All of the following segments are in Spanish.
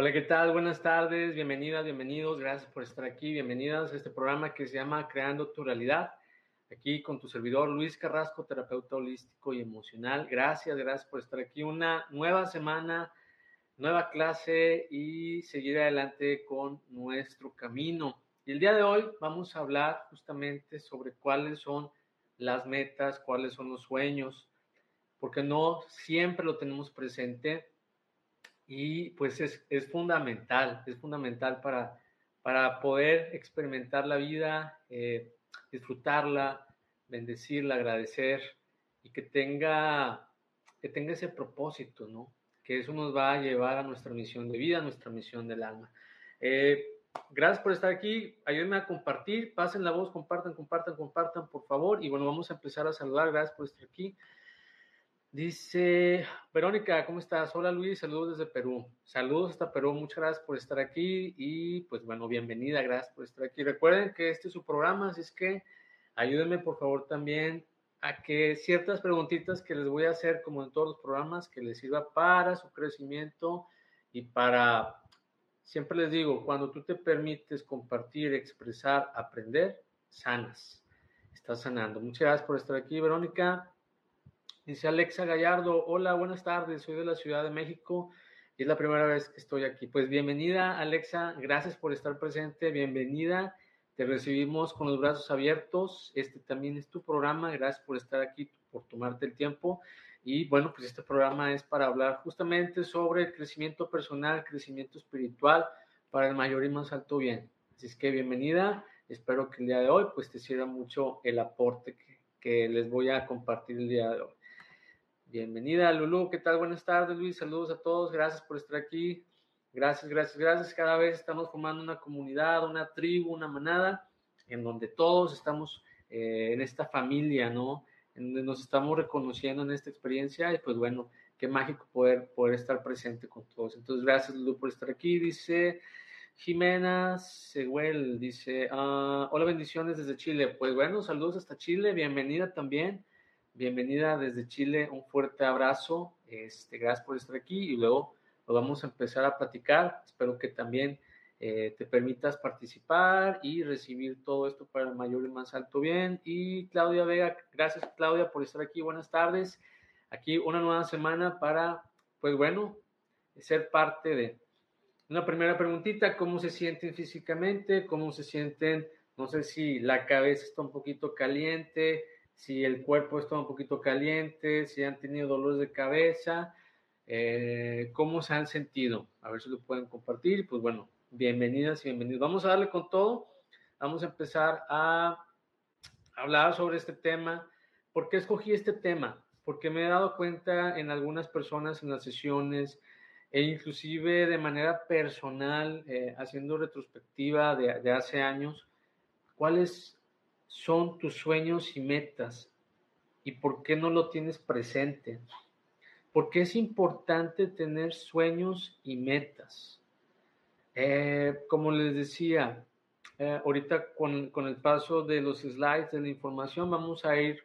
Hola, ¿qué tal? Buenas tardes, bienvenidas, bienvenidos, gracias por estar aquí, bienvenidas a este programa que se llama Creando tu Realidad, aquí con tu servidor Luis Carrasco, terapeuta holístico y emocional. Gracias, gracias por estar aquí. Una nueva semana, nueva clase y seguir adelante con nuestro camino. Y el día de hoy vamos a hablar justamente sobre cuáles son las metas, cuáles son los sueños, porque no siempre lo tenemos presente y pues es, es fundamental, es fundamental para, para poder experimentar la vida, eh, disfrutarla, bendecirla, agradecer y que tenga, que tenga ese propósito, ¿no? Que eso nos va a llevar a nuestra misión de vida, a nuestra misión del alma. Eh, gracias por estar aquí, ayúdenme a compartir, pasen la voz, compartan, compartan, compartan, por favor. Y bueno, vamos a empezar a saludar, gracias por estar aquí. Dice Verónica, ¿cómo estás? Hola Luis, saludos desde Perú. Saludos hasta Perú, muchas gracias por estar aquí y pues bueno, bienvenida, gracias por estar aquí. Recuerden que este es su programa, así es que ayúdenme por favor también a que ciertas preguntitas que les voy a hacer como en todos los programas, que les sirva para su crecimiento y para, siempre les digo, cuando tú te permites compartir, expresar, aprender, sanas. Estás sanando. Muchas gracias por estar aquí, Verónica. Dice Alexa Gallardo, hola, buenas tardes, soy de la Ciudad de México y es la primera vez que estoy aquí. Pues bienvenida, Alexa, gracias por estar presente, bienvenida, te recibimos con los brazos abiertos, este también es tu programa, gracias por estar aquí, por tomarte el tiempo. Y bueno, pues este programa es para hablar justamente sobre el crecimiento personal, crecimiento espiritual para el mayor y más alto bien. Así es que bienvenida, espero que el día de hoy pues te sirva mucho el aporte que, que les voy a compartir el día de hoy. Bienvenida, Lulu. ¿Qué tal? Buenas tardes, Luis. Saludos a todos. Gracias por estar aquí. Gracias, gracias, gracias. Cada vez estamos formando una comunidad, una tribu, una manada, en donde todos estamos eh, en esta familia, ¿no? En donde nos estamos reconociendo en esta experiencia y pues bueno, qué mágico poder, poder estar presente con todos. Entonces, gracias, Lulu, por estar aquí. Dice Jimena Seguel, dice, ah, hola, bendiciones desde Chile. Pues bueno, saludos hasta Chile. Bienvenida también. Bienvenida desde Chile, un fuerte abrazo, este, gracias por estar aquí y luego lo vamos a empezar a platicar. Espero que también eh, te permitas participar y recibir todo esto para el mayor y más alto bien. Y Claudia Vega, gracias Claudia por estar aquí, buenas tardes. Aquí una nueva semana para, pues bueno, ser parte de una primera preguntita, ¿cómo se sienten físicamente? ¿Cómo se sienten? No sé si la cabeza está un poquito caliente, si el cuerpo está un poquito caliente, si han tenido dolores de cabeza, eh, cómo se han sentido. A ver si lo pueden compartir. Pues bueno, bienvenidas y bienvenidos. Vamos a darle con todo. Vamos a empezar a hablar sobre este tema. ¿Por qué escogí este tema? Porque me he dado cuenta en algunas personas en las sesiones e inclusive de manera personal, eh, haciendo retrospectiva de, de hace años, cuáles son tus sueños y metas y por qué no lo tienes presente. Porque es importante tener sueños y metas. Eh, como les decía, eh, ahorita con, con, el paso de los slides de la información vamos a ir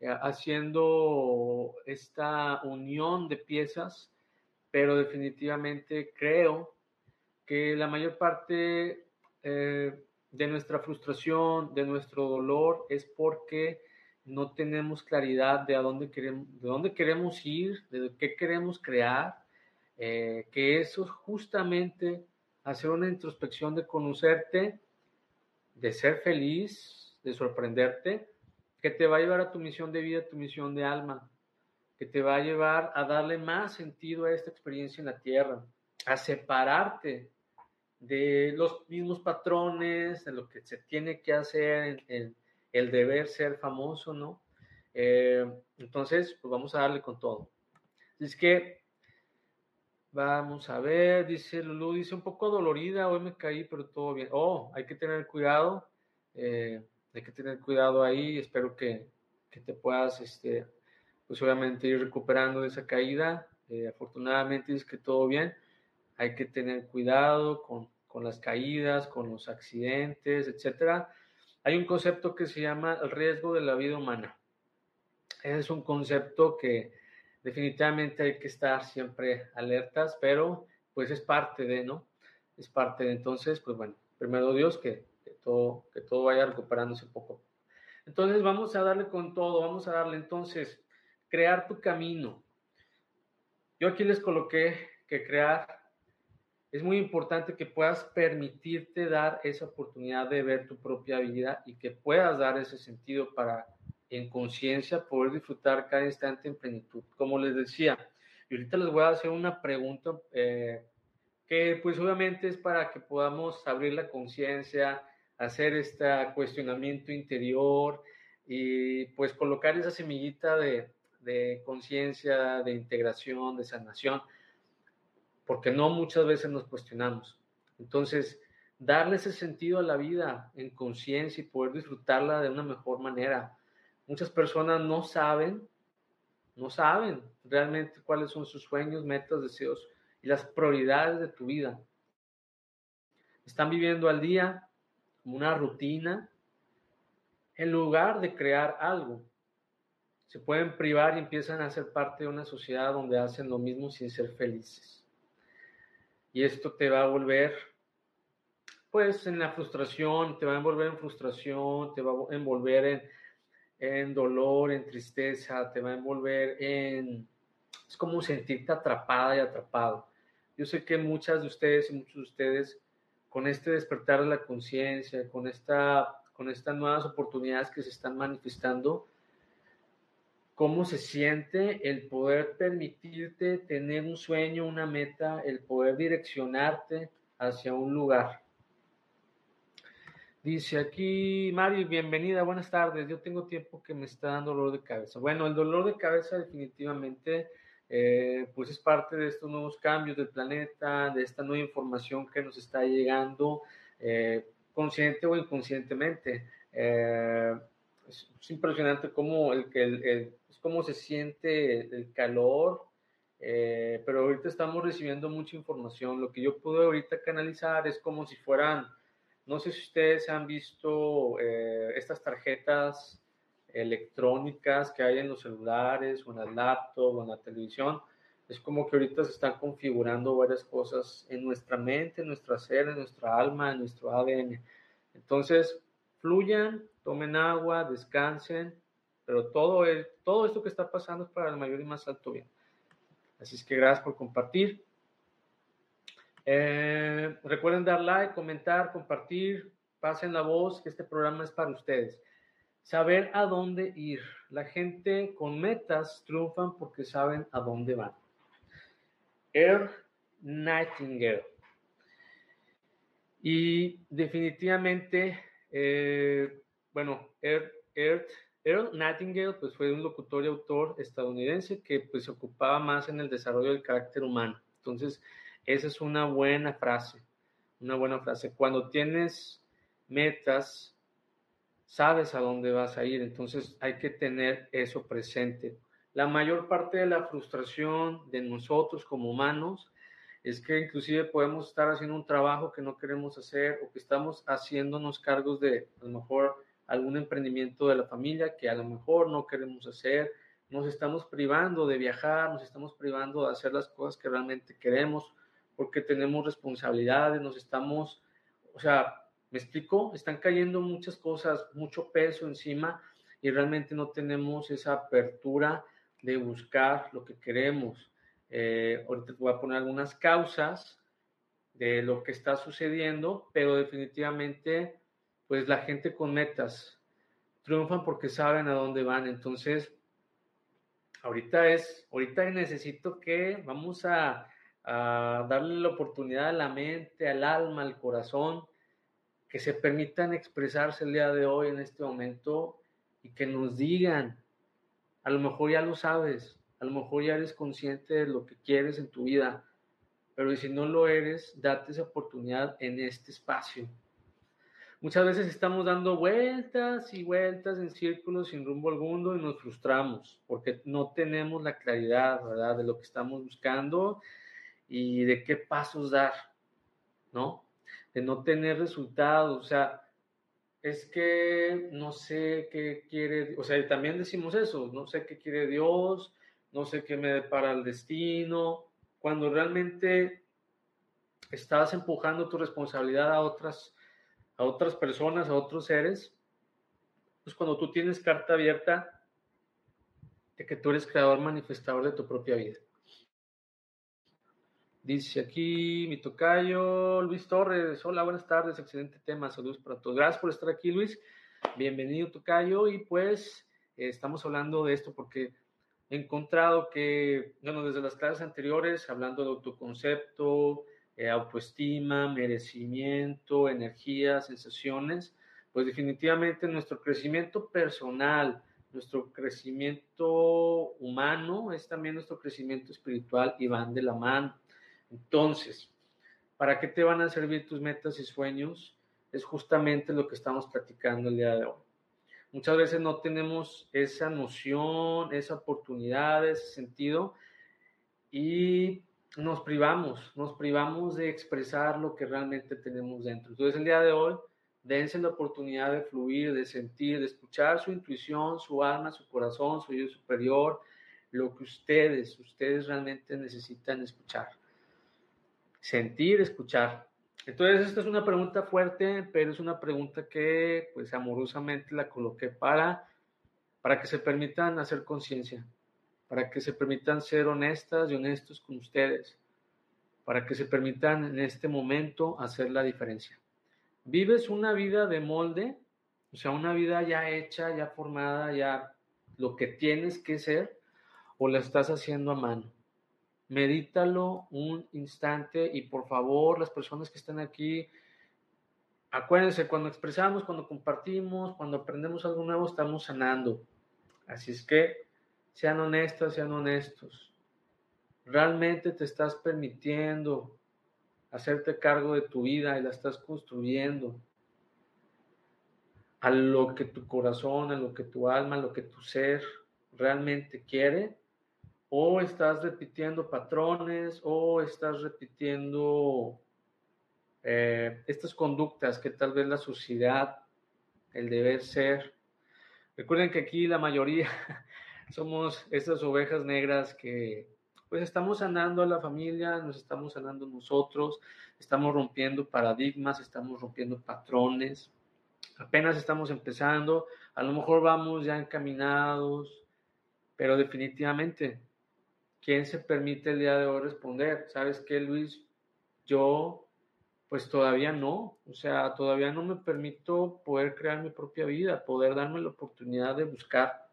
eh, haciendo esta unión de piezas, pero definitivamente creo que la mayor parte de nuestra frustración, de nuestro dolor, es porque no tenemos claridad de a dónde queremos, de dónde queremos ir, de qué queremos crear, eh, que eso es justamente hacer una introspección de conocerte, de ser feliz, de sorprenderte, que te va a llevar a tu misión de vida, tu misión de alma, que te va a llevar a darle más sentido a esta experiencia en la tierra, a separarte de los mismos patrones, de lo que se tiene que hacer, el, el deber ser famoso, ¿no? Eh, entonces, pues vamos a darle con todo. Es que, vamos a ver, dice Lulu, dice un poco dolorida, hoy me caí, pero todo bien. Oh, hay que tener cuidado, eh, hay que tener cuidado ahí, espero que, que, te puedas, este, pues obviamente ir recuperando de esa caída. Eh, afortunadamente es que todo bien hay que tener cuidado con, con las caídas, con los accidentes, etc. Hay un concepto que se llama el riesgo de la vida humana. Es un concepto que definitivamente hay que estar siempre alertas, pero pues es parte de, ¿no? Es parte de, entonces, pues bueno, primero Dios que, que todo, que todo vaya recuperándose poco. Entonces vamos a darle con todo, vamos a darle entonces, crear tu camino. Yo aquí les coloqué que crear es muy importante que puedas permitirte dar esa oportunidad de ver tu propia vida y que puedas dar ese sentido para en conciencia poder disfrutar cada instante en plenitud. Como les decía, y ahorita les voy a hacer una pregunta eh, que pues obviamente es para que podamos abrir la conciencia, hacer este cuestionamiento interior y pues colocar esa semillita de, de conciencia, de integración, de sanación porque no muchas veces nos cuestionamos. Entonces, darle ese sentido a la vida en conciencia y poder disfrutarla de una mejor manera. Muchas personas no saben, no saben realmente cuáles son sus sueños, metas, deseos y las prioridades de tu vida. Están viviendo al día como una rutina en lugar de crear algo. Se pueden privar y empiezan a ser parte de una sociedad donde hacen lo mismo sin ser felices y esto te va a volver pues en la frustración, te va a envolver en frustración, te va a envolver en, en dolor, en tristeza, te va a envolver en... Es como sentirte atrapada y atrapado. Yo sé que muchas de ustedes y muchos de ustedes, con este despertar de la conciencia, con, esta, con estas nuevas oportunidades que se están manifestando, cómo se siente el poder permitirte tener un sueño, una meta, el poder direccionarte hacia un lugar. Dice aquí, Mari, bienvenida, buenas tardes. Yo tengo tiempo que me está dando dolor de cabeza. Bueno, el dolor de cabeza definitivamente eh, pues es parte de estos nuevos cambios del planeta, de esta nueva información que nos está llegando, eh, consciente o inconscientemente. Eh, es, impresionante cómo el, el, cómo se siente el calor, eh, pero ahorita estamos recibiendo mucha información. Lo que yo puedo ahorita canalizar es como si fueran, no sé si ustedes han visto eh, estas tarjetas electrónicas que hay en los celulares o en las laptops o en la televisión. Es como que ahorita se están configurando varias cosas en nuestra mente, en nuestra ser, en nuestra alma, en nuestro ADN. Entonces, fluyan, tomen agua, descansen, pero todo, el, todo esto que está pasando es para el mayor y más alto bien. Así es que gracias por compartir. Eh, recuerden dar like, comentar, compartir, pasen la voz, que este programa es para ustedes. Saber a dónde ir. La gente con metas triunfan porque saben a dónde van. Air Nightingale. Y definitivamente, eh, bueno, Air, Air Earl Nightingale pues, fue un locutor y autor estadounidense que pues, se ocupaba más en el desarrollo del carácter humano. Entonces, esa es una buena frase, una buena frase. Cuando tienes metas, sabes a dónde vas a ir, entonces hay que tener eso presente. La mayor parte de la frustración de nosotros como humanos es que inclusive podemos estar haciendo un trabajo que no queremos hacer o que estamos haciéndonos cargos de a lo mejor algún emprendimiento de la familia que a lo mejor no queremos hacer, nos estamos privando de viajar, nos estamos privando de hacer las cosas que realmente queremos porque tenemos responsabilidades, nos estamos, o sea, ¿me explico? Están cayendo muchas cosas, mucho peso encima y realmente no tenemos esa apertura de buscar lo que queremos. Eh, ahorita voy a poner algunas causas de lo que está sucediendo, pero definitivamente pues la gente con metas triunfan porque saben a dónde van. Entonces, ahorita es, ahorita necesito que vamos a, a darle la oportunidad a la mente, al alma, al corazón, que se permitan expresarse el día de hoy, en este momento, y que nos digan, a lo mejor ya lo sabes, a lo mejor ya eres consciente de lo que quieres en tu vida, pero si no lo eres, date esa oportunidad en este espacio. Muchas veces estamos dando vueltas y vueltas en círculos sin rumbo alguno y nos frustramos porque no tenemos la claridad, ¿verdad?, de lo que estamos buscando y de qué pasos dar, ¿no? De no tener resultados, o sea, es que no sé qué quiere, o sea, también decimos eso, no sé qué quiere Dios, no sé qué me depara el destino, cuando realmente estás empujando tu responsabilidad a otras, a otras personas, a otros seres, pues cuando tú tienes carta abierta de que tú eres creador manifestador de tu propia vida. Dice aquí mi tocayo Luis Torres. Hola, buenas tardes, excelente tema. Saludos para todos. Gracias por estar aquí, Luis. Bienvenido, tocayo. Y pues eh, estamos hablando de esto porque he encontrado que, bueno, desde las clases anteriores, hablando de autoconcepto, eh, autoestima, merecimiento, energía, sensaciones, pues definitivamente nuestro crecimiento personal, nuestro crecimiento humano es también nuestro crecimiento espiritual y van de la mano. Entonces, ¿para qué te van a servir tus metas y sueños? Es justamente lo que estamos platicando el día de hoy. Muchas veces no tenemos esa noción, esa oportunidad, ese sentido y nos privamos, nos privamos de expresar lo que realmente tenemos dentro. Entonces el día de hoy, dense la oportunidad de fluir, de sentir, de escuchar su intuición, su alma, su corazón, su yo superior, lo que ustedes, ustedes realmente necesitan escuchar sentir, escuchar. Entonces, esta es una pregunta fuerte, pero es una pregunta que, pues, amorosamente la coloqué para, para que se permitan hacer conciencia, para que se permitan ser honestas y honestos con ustedes, para que se permitan en este momento hacer la diferencia. ¿Vives una vida de molde? O sea, una vida ya hecha, ya formada, ya lo que tienes que ser, o la estás haciendo a mano medítalo un instante y por favor, las personas que están aquí, acuérdense, cuando expresamos, cuando compartimos, cuando aprendemos algo nuevo, estamos sanando. Así es que sean honestas, sean honestos. Realmente te estás permitiendo hacerte cargo de tu vida y la estás construyendo a lo que tu corazón, a lo que tu alma, a lo que tu ser realmente quiere o estás repitiendo patrones o estás repitiendo eh, estas conductas que tal vez la sociedad, el deber ser. Recuerden que aquí la mayoría somos estas ovejas negras que pues estamos sanando a la familia, nos estamos sanando nosotros, estamos rompiendo paradigmas, estamos rompiendo patrones, apenas estamos empezando, a lo mejor vamos ya encaminados, pero definitivamente ¿quién se permite el día de hoy responder? ¿Sabes qué, Luis? Yo, pues todavía no, o sea, todavía no me permito poder crear mi propia vida, poder darme la oportunidad de buscar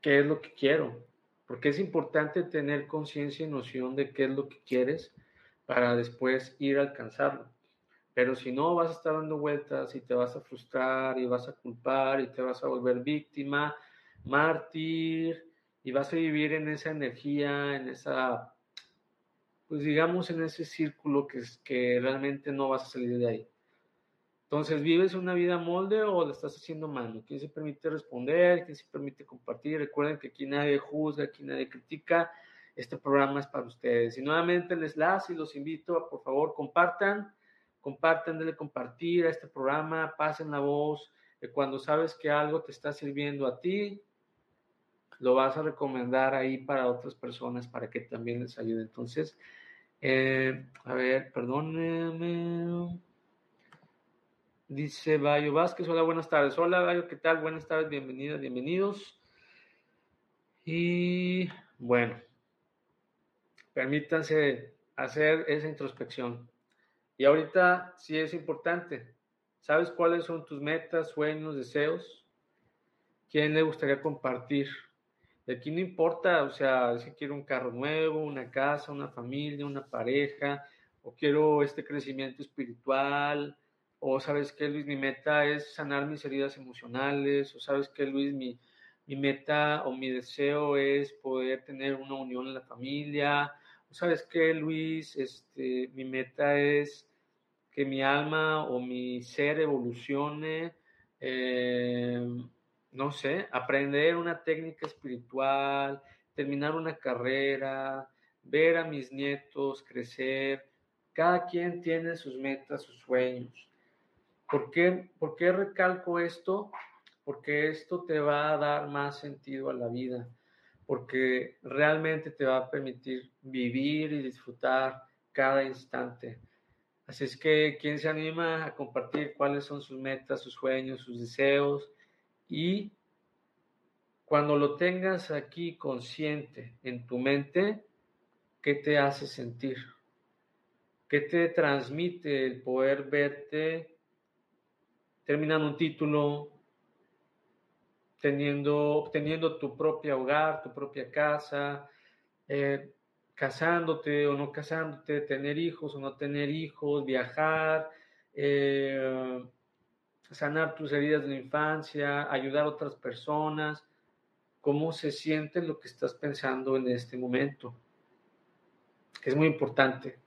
qué es lo que quiero, porque es importante tener conciencia y noción de qué es lo que quieres para después ir a alcanzarlo. Pero si no, vas a estar dando vueltas y te vas a frustrar y vas a culpar y te vas a volver víctima, mártir, y vas a vivir en esa energía, en esa, pues digamos, en ese círculo que, es, que realmente no vas a salir de ahí. Entonces, ¿vives una vida molde o la estás haciendo mano? ¿Quién se permite responder? ¿Quién se permite compartir? Recuerden que aquí nadie juzga, aquí nadie critica. Este programa es para ustedes. Y nuevamente les las y los invito a, por favor, compartan, compartan, denle compartir a este programa, pasen la voz. Cuando sabes que algo te está sirviendo a ti, lo vas a recomendar ahí para otras personas para que también les ayude. Entonces, eh, a ver, perdóneme. Dice Bayo Vázquez, hola, buenas tardes. Hola, Bayo, ¿qué tal? Buenas tardes, bienvenidas, bienvenidos. Y bueno, permítanse hacer esa introspección. Y ahorita sí es importante. ¿Sabes cuáles son tus metas, sueños, deseos? ¿Quién le gustaría compartir? Aquí no importa, o sea, si quiero un carro nuevo, una casa, una familia, una pareja, o quiero este crecimiento espiritual, o sabes que Luis, mi meta es sanar mis heridas emocionales, o sabes que Luis, mi, mi meta o mi deseo es poder tener una unión en la familia, o sabes que Luis, este, mi meta es que mi alma o mi ser evolucione. Eh, no sé, aprender una técnica espiritual, terminar una carrera, ver a mis nietos crecer. Cada quien tiene sus metas, sus sueños. ¿Por qué, ¿Por qué recalco esto? Porque esto te va a dar más sentido a la vida, porque realmente te va a permitir vivir y disfrutar cada instante. Así es que, ¿quién se anima a compartir cuáles son sus metas, sus sueños, sus deseos? Y cuando lo tengas aquí consciente en tu mente, ¿qué te hace sentir? ¿Qué te transmite el poder verte terminando un título, teniendo, obteniendo tu propio hogar, tu propia casa, eh, casándote o no casándote, tener hijos o no tener hijos, viajar, eh, sanar tus heridas de la infancia, ayudar a otras personas, cómo se siente lo que estás pensando en este momento. Es muy importante,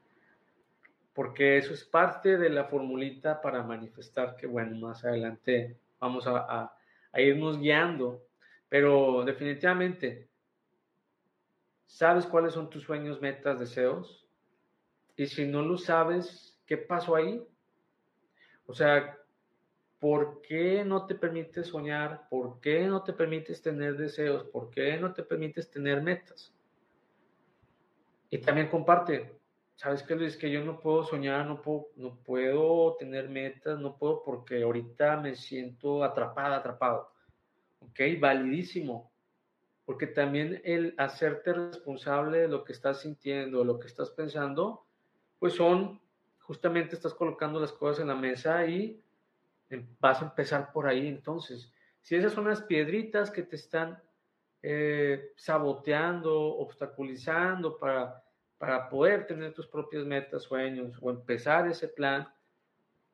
porque eso es parte de la formulita para manifestar que, bueno, más adelante vamos a irnos guiando, pero definitivamente ¿Sabes cuáles son tus sueños, metas, deseos? Y si no lo sabes, ¿qué pasó ahí? O sea, ¿por qué no te permites soñar? ¿Por qué no te permites tener deseos? ¿Por qué no te permites tener metas? Y también comparte, ¿sabes qué, Luis? Que yo no puedo soñar, no puedo, no puedo tener metas, no puedo porque ahorita me siento atrapada, atrapado. ¿Ok? Validísimo porque también el hacerte responsable de lo que estás sintiendo, de lo que estás pensando, pues son, justamente estás colocando las cosas en la mesa y vas a empezar por ahí. Entonces, si esas son las piedritas que te están eh, saboteando, obstaculizando para, para poder tener tus propias metas, sueños o empezar ese plan,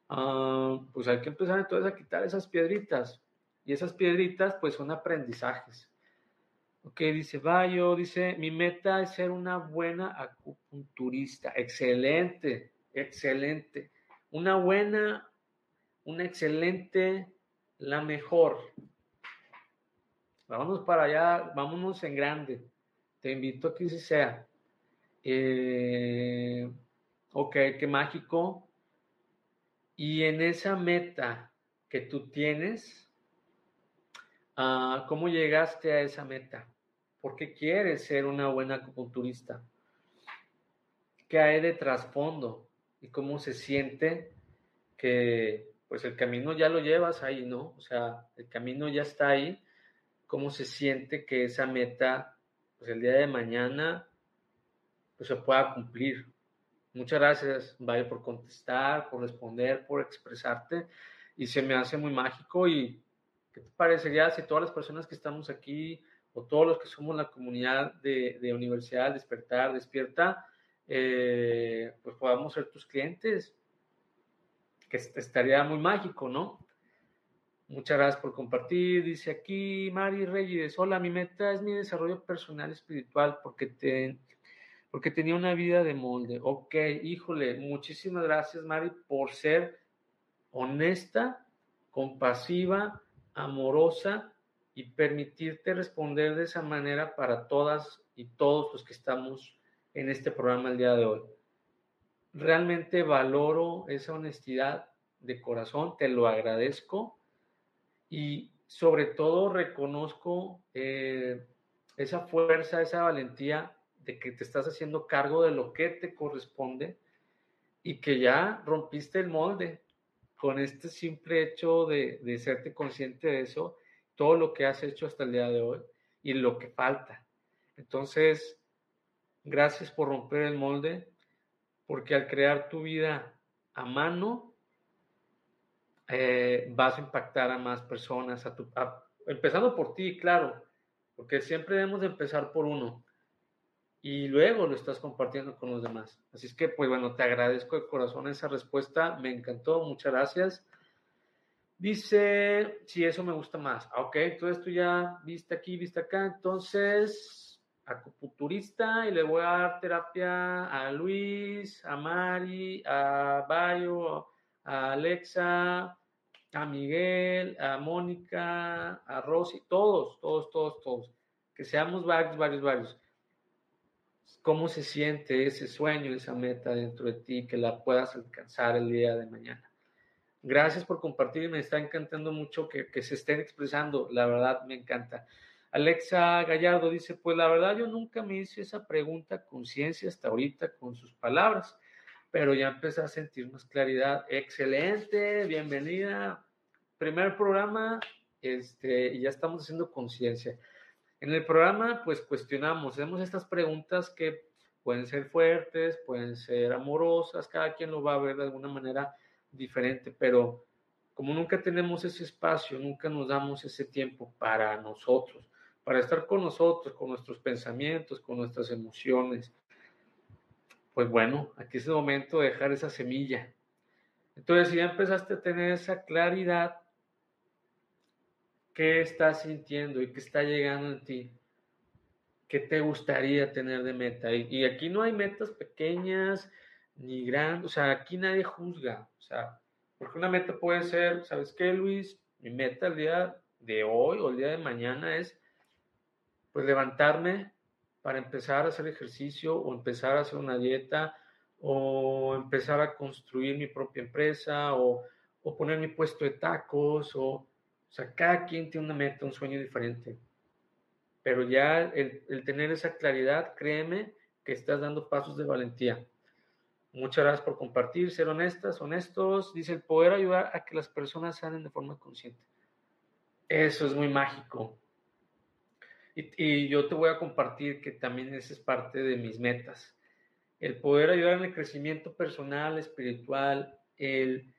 ah, pues hay que empezar entonces a quitar esas piedritas. Y esas piedritas pues son aprendizajes Ok, dice Bayo, dice, mi meta es ser una buena acupunturista. Excelente, excelente. Una buena, una excelente, la mejor. Vámonos para allá, vámonos en grande. Te invito a que así sea. Eh, ok, qué mágico. Y en esa meta que tú tienes, ah, ¿cómo llegaste a esa meta? ¿Por qué quieres ser una buena acupunturista? ¿Qué hay de trasfondo? ¿Y cómo se siente que pues el camino ya lo llevas ahí, ¿no? O sea, el camino ya está ahí. ¿Cómo se siente que esa meta, pues el día de mañana, pues se pueda cumplir? Muchas gracias, Vaya, por contestar, por responder, por expresarte. Y se me hace muy mágico. ¿Y qué te parecería si todas las personas que estamos aquí o todos los que somos la comunidad de, de Universidad Despertar, Despierta, eh, pues podamos ser tus clientes, que estaría muy mágico, ¿no? Muchas gracias por compartir. Dice aquí Mari Reyes, hola, mi meta es mi desarrollo personal espiritual porque, te, porque tenía una vida de molde. Ok, híjole, muchísimas gracias Mari por ser honesta, compasiva, amorosa y permitirte responder de esa manera para todas y todos los que estamos en este programa el día de hoy. Realmente valoro esa honestidad de corazón, te lo agradezco y sobre todo reconozco eh, esa fuerza, esa valentía de que te estás haciendo cargo de lo que te corresponde y que ya rompiste el molde con este simple hecho de, de serte consciente de eso todo lo que has hecho hasta el día de hoy y lo que falta. Entonces, gracias por romper el molde, porque al crear tu vida a mano, eh, vas a impactar a más personas, empezando por ti, claro, porque siempre debemos de empezar por uno y luego lo estás compartiendo con los demás. Así es que, pues bueno, te agradezco de corazón esa respuesta, me encantó, muchas gracias. Dice, si eso me gusta más. Ah, ok, todo esto ya viste aquí, viste acá. Entonces, acupunturista y le voy a dar terapia a Luis, a Mari, a Bayo, a Alexa, a Miguel, a Mónica, a Rosy, todos, todos, todos, todos. Que seamos varios, varios, varios. ¿Cómo se siente ese sueño, esa meta dentro de ti, que la puedas alcanzar el día de mañana? Gracias por compartir, me está encantando mucho que, se estén expresando, la verdad me encanta. Alexa Gallardo dice, pues la verdad yo nunca me hice esa pregunta con ciencia hasta ahorita con sus palabras. pero ya empecé a sentir más claridad. Excelente, bienvenida. Primer programa, este, y ya estamos haciendo conciencia. En el programa, pues cuestionamos, hacemos estas preguntas que pueden ser fuertes, pueden ser amorosas, cada quien lo va a ver de alguna manera diferente, pero como nunca tenemos ese espacio, nunca nos damos ese tiempo para nosotros, para estar con nosotros, con nuestros pensamientos, con nuestras emociones, pues bueno, aquí es el momento de dejar esa semilla. Entonces, si ya empezaste a tener esa claridad, ¿qué estás sintiendo y qué está llegando en ti? ¿Qué te gustaría tener de meta? Y, aquí no hay metas pequeñas ni grandes, o sea, aquí nadie juzga, o sea, porque una meta puede ser, ¿sabes qué, Luis? Mi meta el día de hoy o el día de mañana es, pues, levantarme para empezar a hacer ejercicio o empezar a hacer una dieta o empezar a construir mi propia empresa o, o poner mi puesto de tacos o, o sea, cada quien tiene una meta, un sueño diferente. Pero ya el, el tener esa claridad, créeme que estás dando pasos de valentía. Muchas gracias por compartir, ser honestas, honestos. Dice el poder ayudar a que las personas salen de forma consciente. Eso es muy mágico. Y, yo te voy a compartir que también esa es parte de mis metas. El poder ayudar en el crecimiento personal, espiritual, el,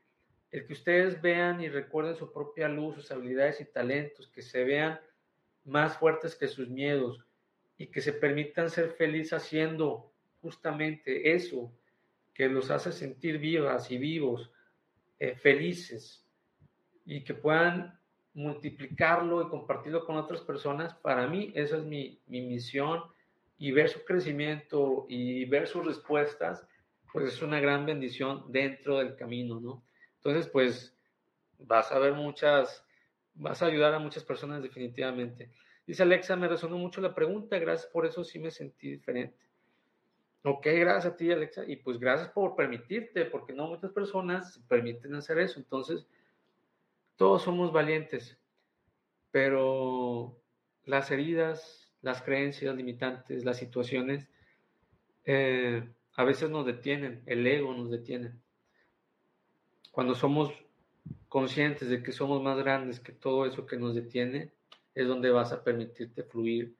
el que ustedes vean y recuerden su propia luz, sus habilidades y talentos, que se vean más fuertes que sus miedos y que se permitan ser felices haciendo justamente eso, que los hace sentir vivas y vivos, eh, felices, y que puedan multiplicarlo y compartirlo con otras personas, para mí esa es mi, misión y ver su crecimiento y ver sus respuestas, pues es una gran bendición dentro del camino, ¿no? Entonces, pues vas a ver muchas, vas a ayudar a muchas personas definitivamente. Dice Alexa, me resonó mucho la pregunta, gracias por eso sí me sentí diferente. Ok, gracias a ti, Alexa, y pues gracias por permitirte, porque no muchas personas permiten hacer eso. Entonces, todos somos valientes, pero las heridas, las creencias limitantes, las situaciones, eh, a veces nos detienen, el ego nos detiene. Cuando somos conscientes de que somos más grandes que todo eso que nos detiene, es donde vas a permitirte fluir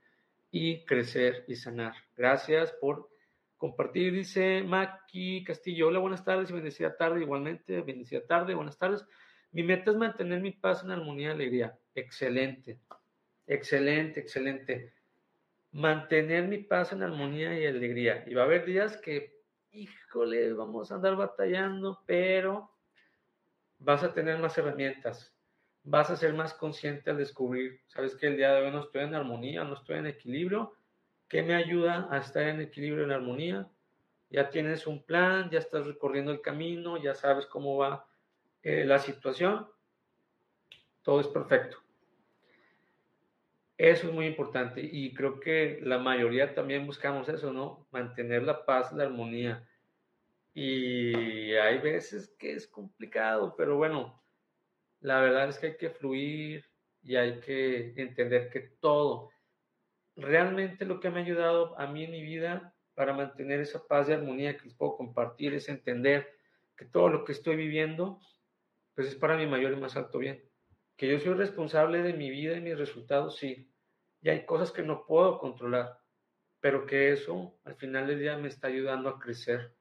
y crecer y sanar. Gracias por compartir, dice Maki Castillo. Hola, buenas tardes y bendecida tarde igualmente. Bendecida tarde, buenas tardes. Mi meta es mantener mi paz en armonía y alegría. Excelente, excelente, excelente. Mantener mi paz en armonía y alegría. Y va a haber días que, híjole, vamos a andar batallando, pero vas a tener más herramientas. Vas a ser más consciente al descubrir, sabes que el día de hoy no estoy en armonía, no estoy en equilibrio. ¿Qué me ayuda a estar en equilibrio, en armonía? Ya tienes un plan, ya estás recorriendo el camino, ya sabes cómo va eh, la situación, todo es perfecto. Eso es muy importante y creo que la mayoría también buscamos eso, ¿no? Mantener la paz, la armonía. Y hay veces que es complicado, pero bueno, la verdad es que hay que fluir y hay que entender que todo, realmente lo que me ha ayudado a mí en mi vida para mantener esa paz y armonía que les puedo compartir es entender que todo lo que estoy viviendo pues es para mi mayor y más alto bien. Que yo soy responsable de mi vida y mis resultados, sí. Y hay cosas que no puedo controlar, pero que eso al final del día me está ayudando a crecer.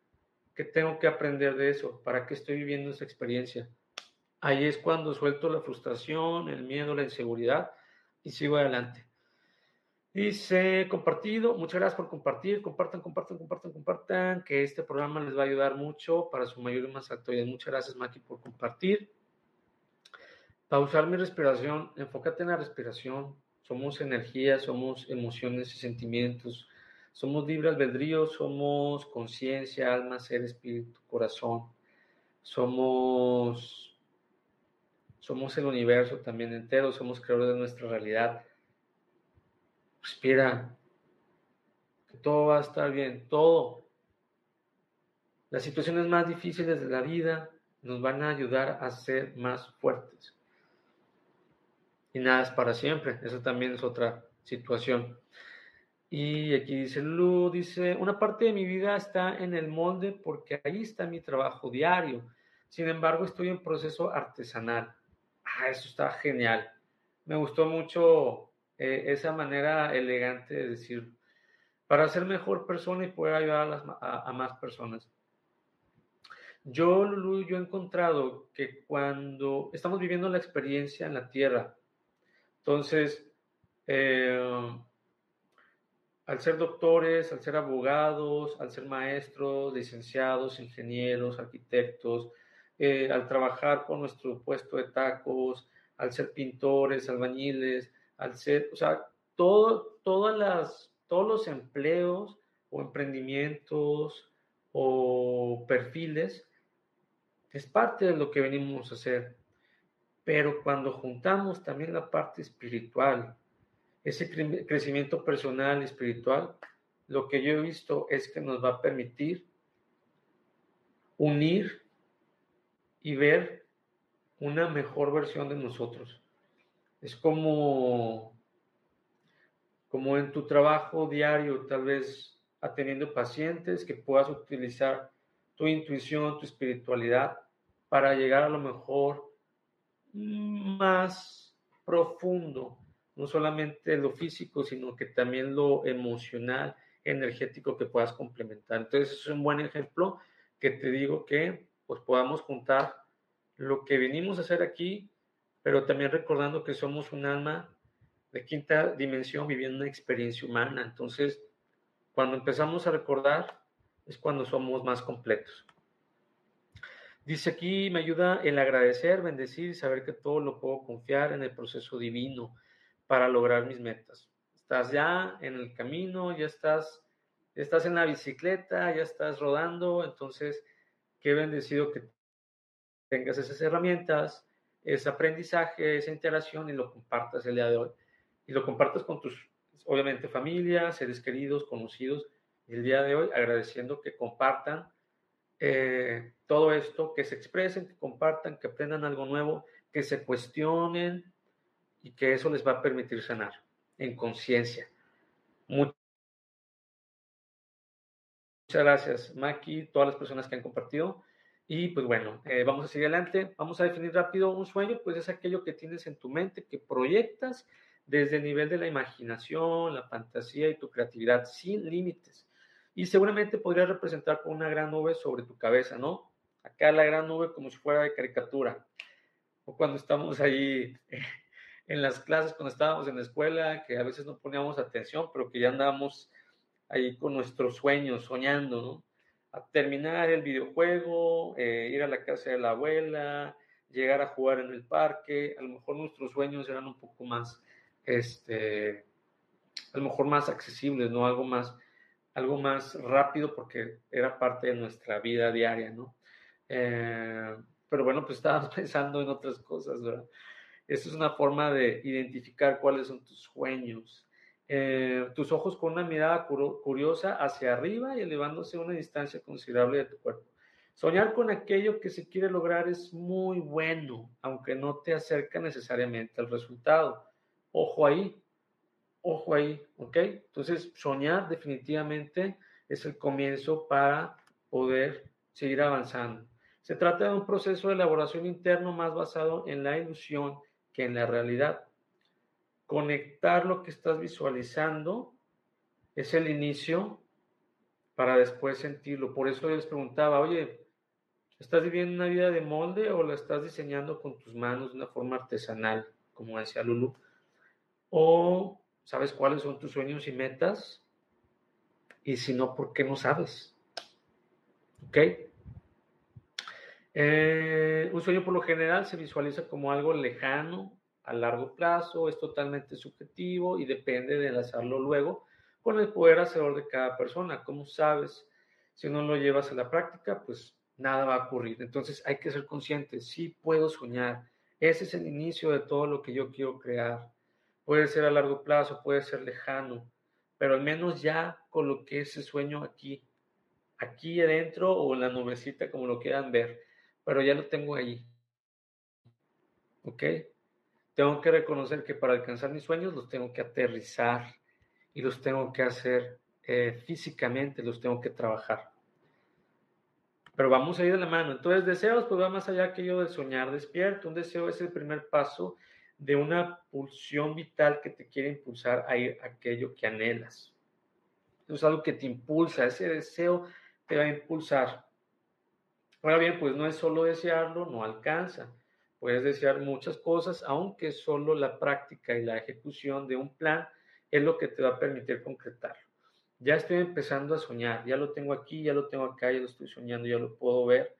¿Qué tengo que aprender de eso? ¿Para qué estoy viviendo esa experiencia? Ahí es cuando suelto la frustración, el miedo, la inseguridad y sigo adelante. Dice, compartido, muchas gracias por compartir, compartan, compartan, compartan, compartan, que este programa les va a ayudar mucho para su mayor y más bien. Muchas gracias, Maki, por compartir. Pausar mi respiración, enfócate en la respiración. Somos energía, somos emociones y sentimientos. Somos libre albedrío, somos conciencia, alma, ser, espíritu, corazón. Somos, somos el universo también entero, somos creadores de nuestra realidad Respira. Que todo va a estar bien. Todo. Las situaciones más difíciles de la vida nos van a ayudar a ser más fuertes. Y nada es para siempre. Eso también es otra situación. Y aquí dice Lu, dice, una parte de mi vida está en el molde porque ahí está mi trabajo diario. Sin embargo, estoy en proceso artesanal. Ah, eso está genial. Me gustó mucho eh, esa manera elegante de decir, para ser mejor persona y poder ayudar a, más personas. Yo, Lulu, yo he encontrado que cuando estamos viviendo la experiencia en la tierra, entonces, eh, al ser doctores, al ser abogados, al ser maestros, licenciados, ingenieros, arquitectos, eh, al trabajar con nuestro puesto de tacos, al ser pintores, albañiles, al ser, o sea, todo, todas las, todos los empleos o emprendimientos o perfiles es parte de lo que venimos a hacer. Pero cuando juntamos también la parte espiritual, ese crecimiento personal espiritual, lo que yo he visto es que nos va a permitir unir y ver una mejor versión de nosotros. Es como, como en tu trabajo diario, tal vez atendiendo pacientes, que puedas utilizar tu intuición, tu espiritualidad, para llegar a lo mejor más profundo, no solamente lo físico, sino que también lo emocional, energético que puedas complementar. Entonces, es un buen ejemplo que te digo que pues podamos juntar lo que venimos a hacer aquí, pero también recordando que somos un alma de quinta dimensión viviendo una experiencia humana. Entonces, cuando empezamos a recordar, es cuando somos más completos. Dice aquí, me ayuda el agradecer, bendecir y saber que todo lo puedo confiar en el proceso divino para lograr mis metas. Estás ya en el camino, ya estás, ya estás en la bicicleta, ya estás rodando, entonces qué bendecido que tengas esas herramientas, ese aprendizaje, esa interacción y lo compartas el día de hoy. Y lo compartas con tus, obviamente, familia, seres queridos, conocidos, el día de hoy, agradeciendo que compartan eh, todo esto, que se expresen, que compartan, que aprendan algo nuevo, que se cuestionen y que eso les va a permitir sanar en conciencia. Muchas gracias, Maki, todas las personas que han compartido. Y pues bueno, eh, vamos a seguir adelante. Vamos a definir rápido un sueño, pues es aquello que tienes en tu mente, que proyectas desde el nivel de la imaginación, la fantasía y tu creatividad, sin límites y seguramente podría representar con una gran nube sobre tu cabeza, ¿no? Acá la gran nube como si fuera de caricatura. O cuando estamos ahí en las clases, cuando estábamos en la escuela, que a veces no poníamos atención, pero que ya andábamos ahí con nuestros sueños, soñando, ¿no? A terminar el videojuego, eh, ir a la casa de la abuela, llegar a jugar en el parque, a lo mejor nuestros sueños eran un poco más, este, a lo mejor más accesibles, ¿no? Algo más, algo más rápido porque era parte de nuestra vida diaria, ¿no? Eh, pero bueno, pues estábamos pensando en otras cosas, ¿verdad? Esa es una forma de identificar cuáles son tus sueños. Eh, tus ojos con una mirada curiosa hacia arriba y elevándose a una distancia considerable de tu cuerpo. Soñar con aquello que se quiere lograr es muy bueno, aunque no te acerca necesariamente al resultado. Ojo ahí, Ojo ahí, ¿ok? Entonces, soñar definitivamente es el comienzo para poder seguir avanzando. Se trata de un proceso de elaboración interno más basado en la ilusión que en la realidad. Conectar lo que estás visualizando es el inicio para después sentirlo. Por eso les preguntaba, oye, ¿estás viviendo una vida de molde o la estás diseñando con tus manos de una forma artesanal, como decía Lulu? O ¿Sabes cuáles son tus sueños y metas? Y si no, ¿por qué no sabes? ¿Ok? Eh, un sueño por lo general se visualiza como algo lejano, a largo plazo, es totalmente subjetivo y depende de hacerlo luego con el poder hacedor de cada persona. ¿Cómo sabes? Si no lo llevas a la práctica, pues nada va a ocurrir. Entonces hay que ser conscientes, sí puedo soñar. Ese es el inicio de todo lo que yo quiero crear. Puede ser a largo plazo, puede ser lejano, pero al menos ya coloqué ese sueño aquí, aquí adentro o en la nubecita, como lo quieran ver, pero ya lo tengo ahí. ¿Ok? Tengo que reconocer que para alcanzar mis sueños los tengo que aterrizar y los tengo que hacer eh, físicamente, los tengo que trabajar. Pero vamos a ir de la mano. Entonces, deseos, pues va más allá que yo de soñar despierto. Un deseo es el primer paso de una pulsión vital que te quiere impulsar a ir a aquello que anhelas. Es algo que te impulsa, ese deseo te va a impulsar. Ahora bien, pues no es solo desearlo, no alcanza. Puedes desear muchas cosas, aunque solo la práctica y la ejecución de un plan es lo que te va a permitir concretarlo. Ya estoy empezando a soñar, ya lo tengo aquí, ya lo tengo acá, ya lo estoy soñando, ya lo puedo ver,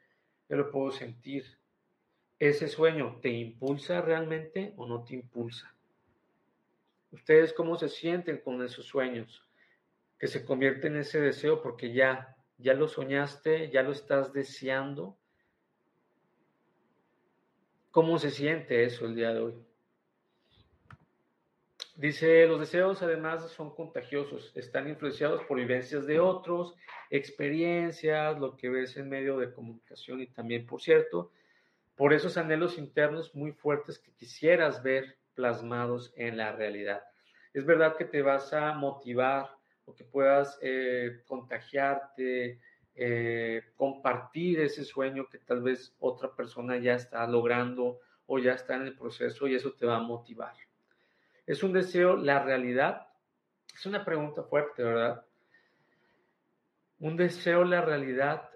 ya lo puedo sentir. ¿Ese sueño te impulsa realmente o no te impulsa? ¿Ustedes cómo se sienten con esos sueños? Que se convierten en ese deseo porque ya, ya lo soñaste, ya lo estás deseando. ¿Cómo se siente eso el día de hoy? Dice, los deseos además son contagiosos, están influenciados por vivencias de otros, experiencias, lo que ves en medio de comunicación y también, por cierto, por esos anhelos internos muy fuertes que quisieras ver plasmados en la realidad. Es verdad que te vas a motivar o que puedas eh, contagiarte, eh, compartir ese sueño que tal vez otra persona ya está logrando o ya está en el proceso y eso te va a motivar. ¿Es un deseo la realidad? Es una pregunta fuerte, ¿verdad? Un deseo la realidad.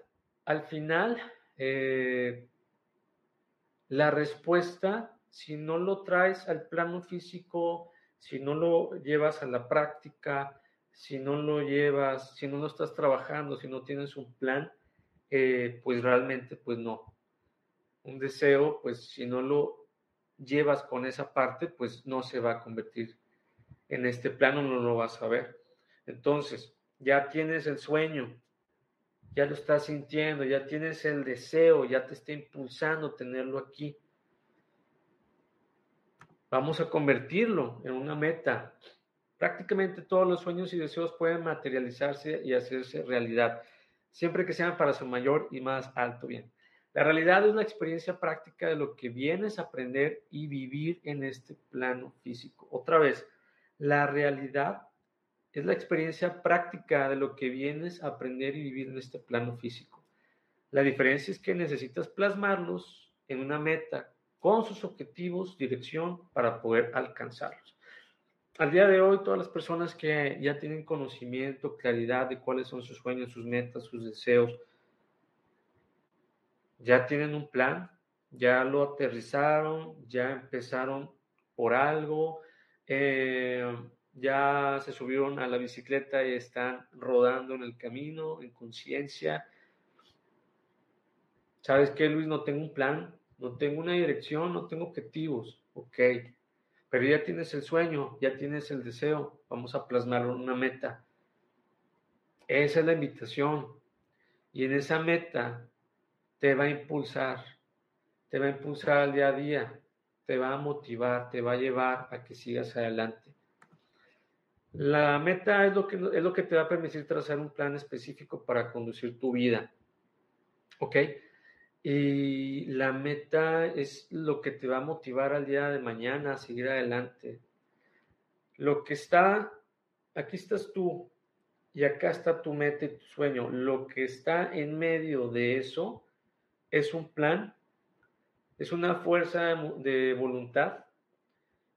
Al final, eh, la respuesta, si no lo traes al plano físico, si no lo llevas a la práctica, si no lo llevas, si no lo estás trabajando, si no tienes un plan, eh, pues realmente, pues no. Un deseo, pues si no lo llevas con esa parte, pues no se va a convertir en este plano, no lo vas a ver. Entonces, ya tienes el sueño, ya lo estás sintiendo, ya tienes el deseo, ya te está impulsando tenerlo aquí. Vamos a convertirlo en una meta. Prácticamente todos los sueños y deseos pueden materializarse y hacerse realidad, siempre que sean para su mayor y más alto bien. La realidad es la experiencia práctica de lo que vienes a aprender y vivir en este plano físico. Otra vez, la realidad es la experiencia práctica de lo que vienes a aprender y vivir en este plano físico. La diferencia es que necesitas plasmarlos en una meta con sus objetivos, dirección para poder alcanzarlos. Al día de hoy, todas las personas que ya tienen conocimiento, claridad de cuáles son sus sueños, sus metas, sus deseos, ya tienen un plan, ya lo aterrizaron, ya empezaron por algo, eh, ya se subieron a la bicicleta y están rodando en el camino, en conciencia. ¿Sabes qué, Luis? No tengo un plan, no tengo una dirección, no tengo objetivos. Ok, pero ya tienes el sueño, ya tienes el deseo, vamos a plasmarlo en una meta. Esa es la invitación. Y en esa meta te va a impulsar, te va a impulsar al día a día, te va a motivar, te va a llevar a que sigas adelante. La meta es lo que, es lo que te va a permitir trazar un plan específico para conducir tu vida. ¿Ok? Y la meta es lo que te va a motivar al día de mañana a seguir adelante. Lo que está, aquí estás tú y acá está tu meta y tu sueño. Lo que está en medio de eso es un plan, es una fuerza de voluntad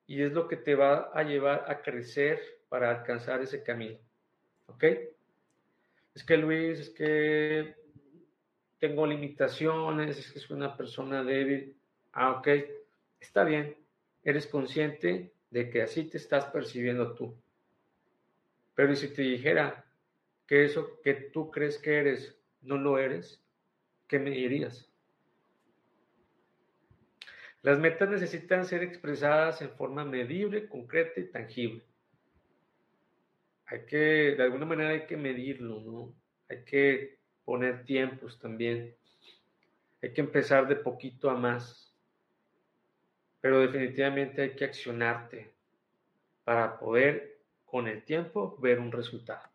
y es lo que te va a llevar a crecer para alcanzar ese camino. ¿Ok? Es que Luis, es que tengo limitaciones, es una persona débil. Ah, ok, está bien. Eres consciente de que así te estás percibiendo tú. Pero si te dijera que eso que tú crees que eres no lo eres, ¿qué me dirías? Las metas necesitan ser expresadas en forma medible, concreta y tangible. Hay que, de alguna manera hay que medirlo, ¿no? Hay que poner tiempos también. Hay que empezar de poquito a más. Pero definitivamente hay que accionarte para poder con el tiempo ver un resultado.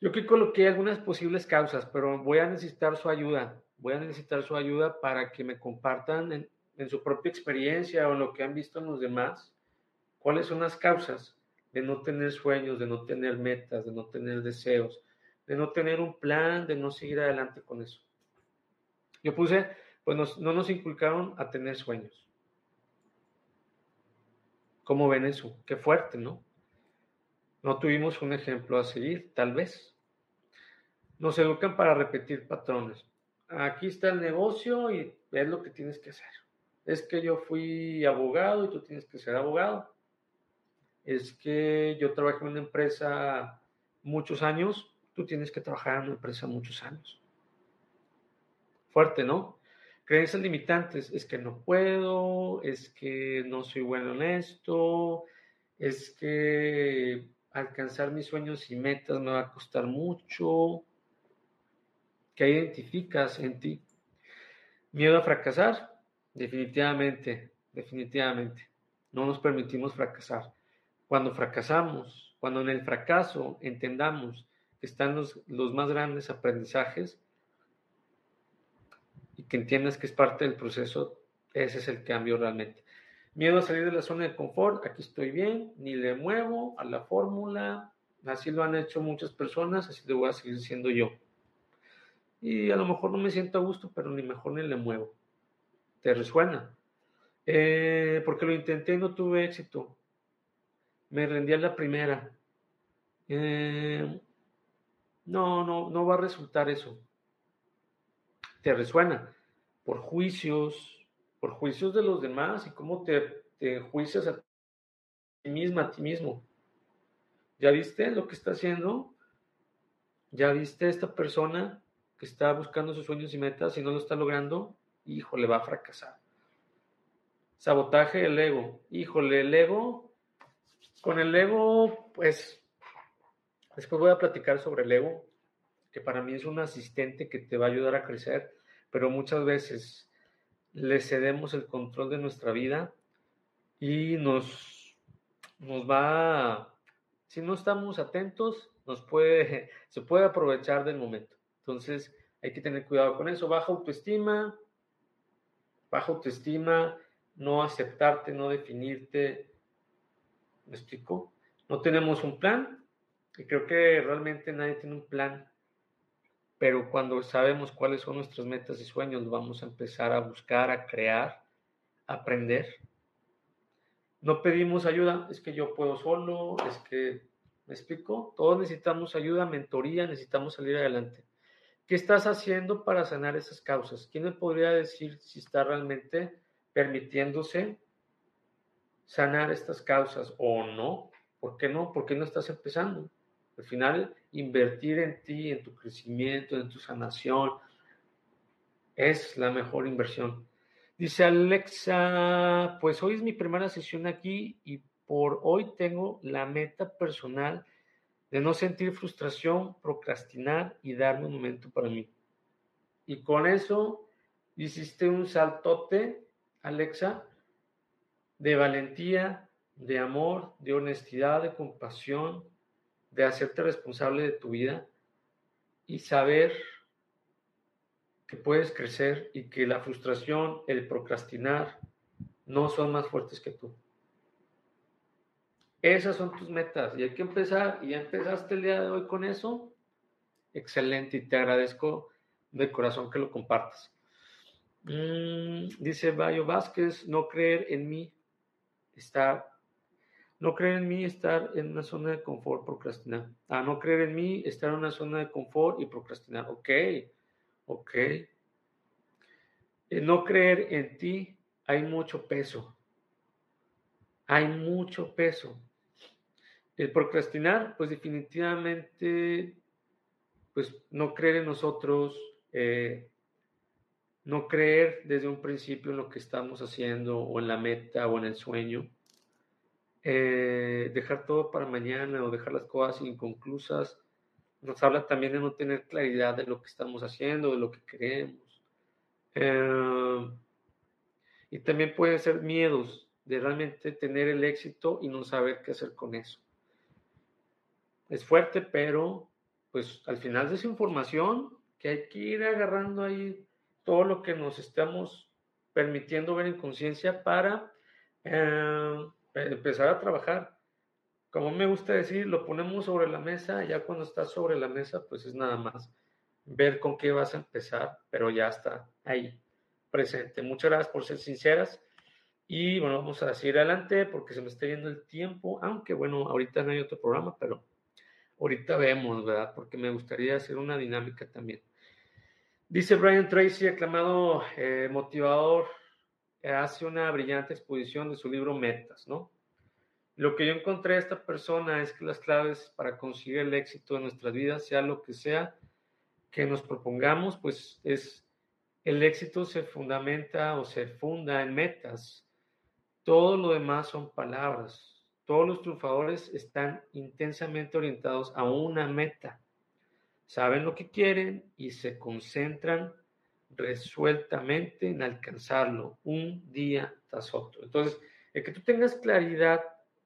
Yo aquí coloqué algunas posibles causas, pero voy a necesitar su ayuda. Voy a necesitar su ayuda para que me compartan en, su propia experiencia o lo que han visto en los demás, cuáles son las causas de no tener sueños, de no tener metas, de no tener deseos, de no tener un plan, de no seguir adelante con eso. Yo puse, pues no nos inculcaron a tener sueños. ¿Cómo ven eso? Qué fuerte, ¿no? No tuvimos un ejemplo a seguir, tal vez. Nos educan para repetir patrones. Aquí está el negocio y es lo que tienes que hacer. Es que yo fui abogado y tú tienes que ser abogado. Es que yo trabajé en una empresa muchos años, tú tienes que trabajar en una empresa muchos años. Fuerte, ¿no? Creencias limitantes, es que no puedo, es que no soy bueno en esto, es que alcanzar mis sueños y metas me va a costar mucho. ¿Qué identificas en ti? Miedo a fracasar, definitivamente, definitivamente. No nos permitimos fracasar. Cuando fracasamos, cuando en el fracaso entendamos están los, los más grandes aprendizajes y que entiendas que es parte del proceso, ese es el cambio realmente. Miedo a salir de la zona de confort, aquí estoy bien, ni le muevo a la fórmula, así lo han hecho muchas personas, así lo voy a seguir siendo yo. Y a lo mejor no me siento a gusto, pero ni mejor ni le muevo. ¿Te resuena? Eh, porque lo intenté y no tuve éxito. Me rendí a la primera. Eh, no, no, no va a resultar eso. ¿Te resuena? Por juicios, por juicios de los demás y cómo te, te juicias a ti misma, a ti mismo. ¿Ya viste lo que está haciendo? ¿Ya viste esta persona que está buscando sus sueños y metas y no lo está logrando? Híjole, va a fracasar. Sabotaje del ego. Híjole, el ego. Con el ego, pues, después voy a platicar sobre el ego, que para mí es un asistente que te va a ayudar a crecer, pero muchas veces le cedemos el control de nuestra vida y nos, nos va, si no estamos atentos, nos puede, se puede aprovechar del momento. Entonces hay que tener cuidado con eso. Baja autoestima, baja autoestima, no aceptarte, no definirte. ¿Me explico? No tenemos un plan y creo que realmente nadie tiene un plan pero cuando sabemos cuáles son nuestras metas y sueños, vamos a empezar a buscar, a crear, a aprender. No pedimos ayuda, es que yo puedo solo, es que, ¿me explico? Todos necesitamos ayuda, mentoría, necesitamos salir adelante. ¿Qué estás haciendo para sanar esas causas? ¿Quién me podría decir si está realmente permitiéndose sanar estas causas o no? ¿Por qué no? ¿Por qué no estás empezando? Al final, invertir en ti, en tu crecimiento, en tu sanación, es la mejor inversión. Dice Alexa, pues hoy es mi primera sesión aquí y por hoy tengo la meta personal de no sentir frustración, procrastinar y darme un momento para mí. Y con eso hiciste un saltote, Alexa, de valentía, de amor, de honestidad, de compasión, de hacerte responsable de tu vida y saber que puedes crecer y que la frustración, el procrastinar, no son más fuertes que tú. Esas son tus metas y hay que empezar. Y ya empezaste el día de hoy con eso. Excelente y te agradezco de corazón que lo compartas. Mm, dice Bayo Vázquez, no creer en mí está no creer en mí, estar en una zona de confort, procrastinar. Ah, no creer en mí, estar en una zona de confort y procrastinar. Ok, ok. Eh, no creer en ti, hay mucho peso. Hay mucho peso. El procrastinar, pues definitivamente, pues no creer en nosotros, eh, no creer desde un principio en lo que estamos haciendo o en la meta o en el sueño eh, dejar todo para mañana o dejar las cosas inconclusas, nos habla también de no tener claridad de lo que estamos haciendo, de lo que queremos. Eh, y también pueden ser miedos de realmente tener el éxito y no saber qué hacer con eso. Es fuerte, pero pues al final de esa información que hay que ir agarrando ahí todo lo que nos estamos permitiendo ver en conciencia para eh, empezar a trabajar. como me gusta decir, lo ponemos sobre la mesa, ya cuando está sobre la mesa, pues es nada más ver con qué vas a empezar, pero ya está ahí presente. Muchas gracias por ser sinceras. Y bueno, vamos a seguir adelante porque se me está yendo el tiempo, aunque bueno, ahorita no hay otro programa, pero ahorita vemos, ¿verdad? Porque me gustaría hacer una dinámica también. Dice Brian Tracy, aclamado eh, motivador, hace una brillante exposición de su libro Metas, ¿no? Lo que yo encontré a esta persona es que las claves para conseguir el éxito de nuestras vidas, sea lo que sea que nos propongamos, pues es el éxito se fundamenta o se funda en metas. Todo lo demás son palabras. Todos los triunfadores están intensamente orientados a una meta. Saben lo que quieren y se concentran resueltamente en alcanzarlo un día tras otro. Entonces, el que tú tengas claridad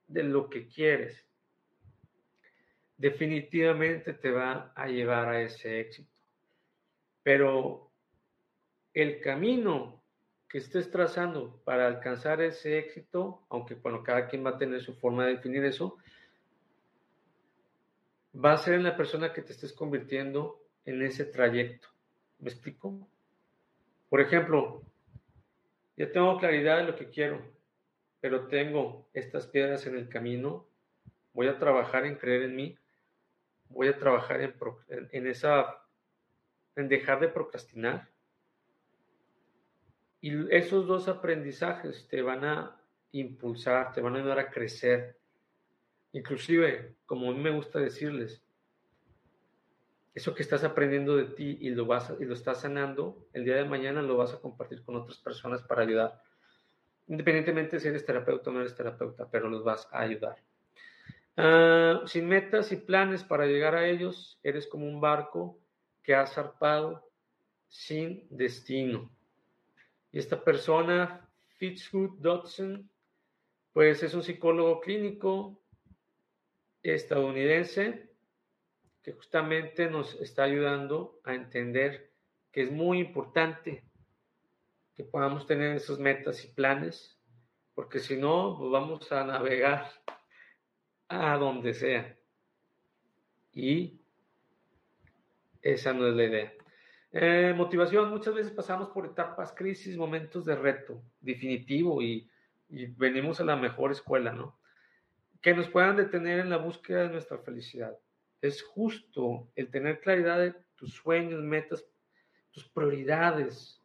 de lo que quieres, definitivamente te va a llevar a ese éxito. Pero el camino que estés trazando para alcanzar ese éxito, aunque bueno, cada quien va a tener su forma de definir eso, va a ser en la persona que te estés convirtiendo en ese trayecto. ¿Me explico? Por ejemplo, ya tengo claridad de lo que quiero, pero tengo estas piedras en el camino, voy a trabajar en creer en mí, voy a trabajar en, en, esa, en dejar de procrastinar. Y esos dos aprendizajes te van a impulsar, te van a ayudar a crecer. Inclusive, como a mí me gusta decirles, eso que estás aprendiendo de ti y lo, vas y lo estás sanando, el día de mañana lo vas a compartir con otras personas para ayudar independientemente si eres terapeuta o no eres terapeuta, pero los vas a ayudar. Ah, sin metas y planes para llegar a ellos, eres como un barco que ha zarpado sin destino. Y esta persona, Fitzhugh Dodson, pues es un psicólogo clínico estadounidense justamente nos está ayudando a entender que es muy importante que podamos tener esos metas y planes, porque si no, pues vamos a navegar a donde sea. Y esa no es la idea. Eh, motivación, muchas veces pasamos por etapas, crisis, momentos de reto definitivo y, y venimos a la mejor escuela, ¿no? Que nos puedan detener en la búsqueda de nuestra felicidad. Es justo el tener claridad de tus sueños, metas, tus prioridades,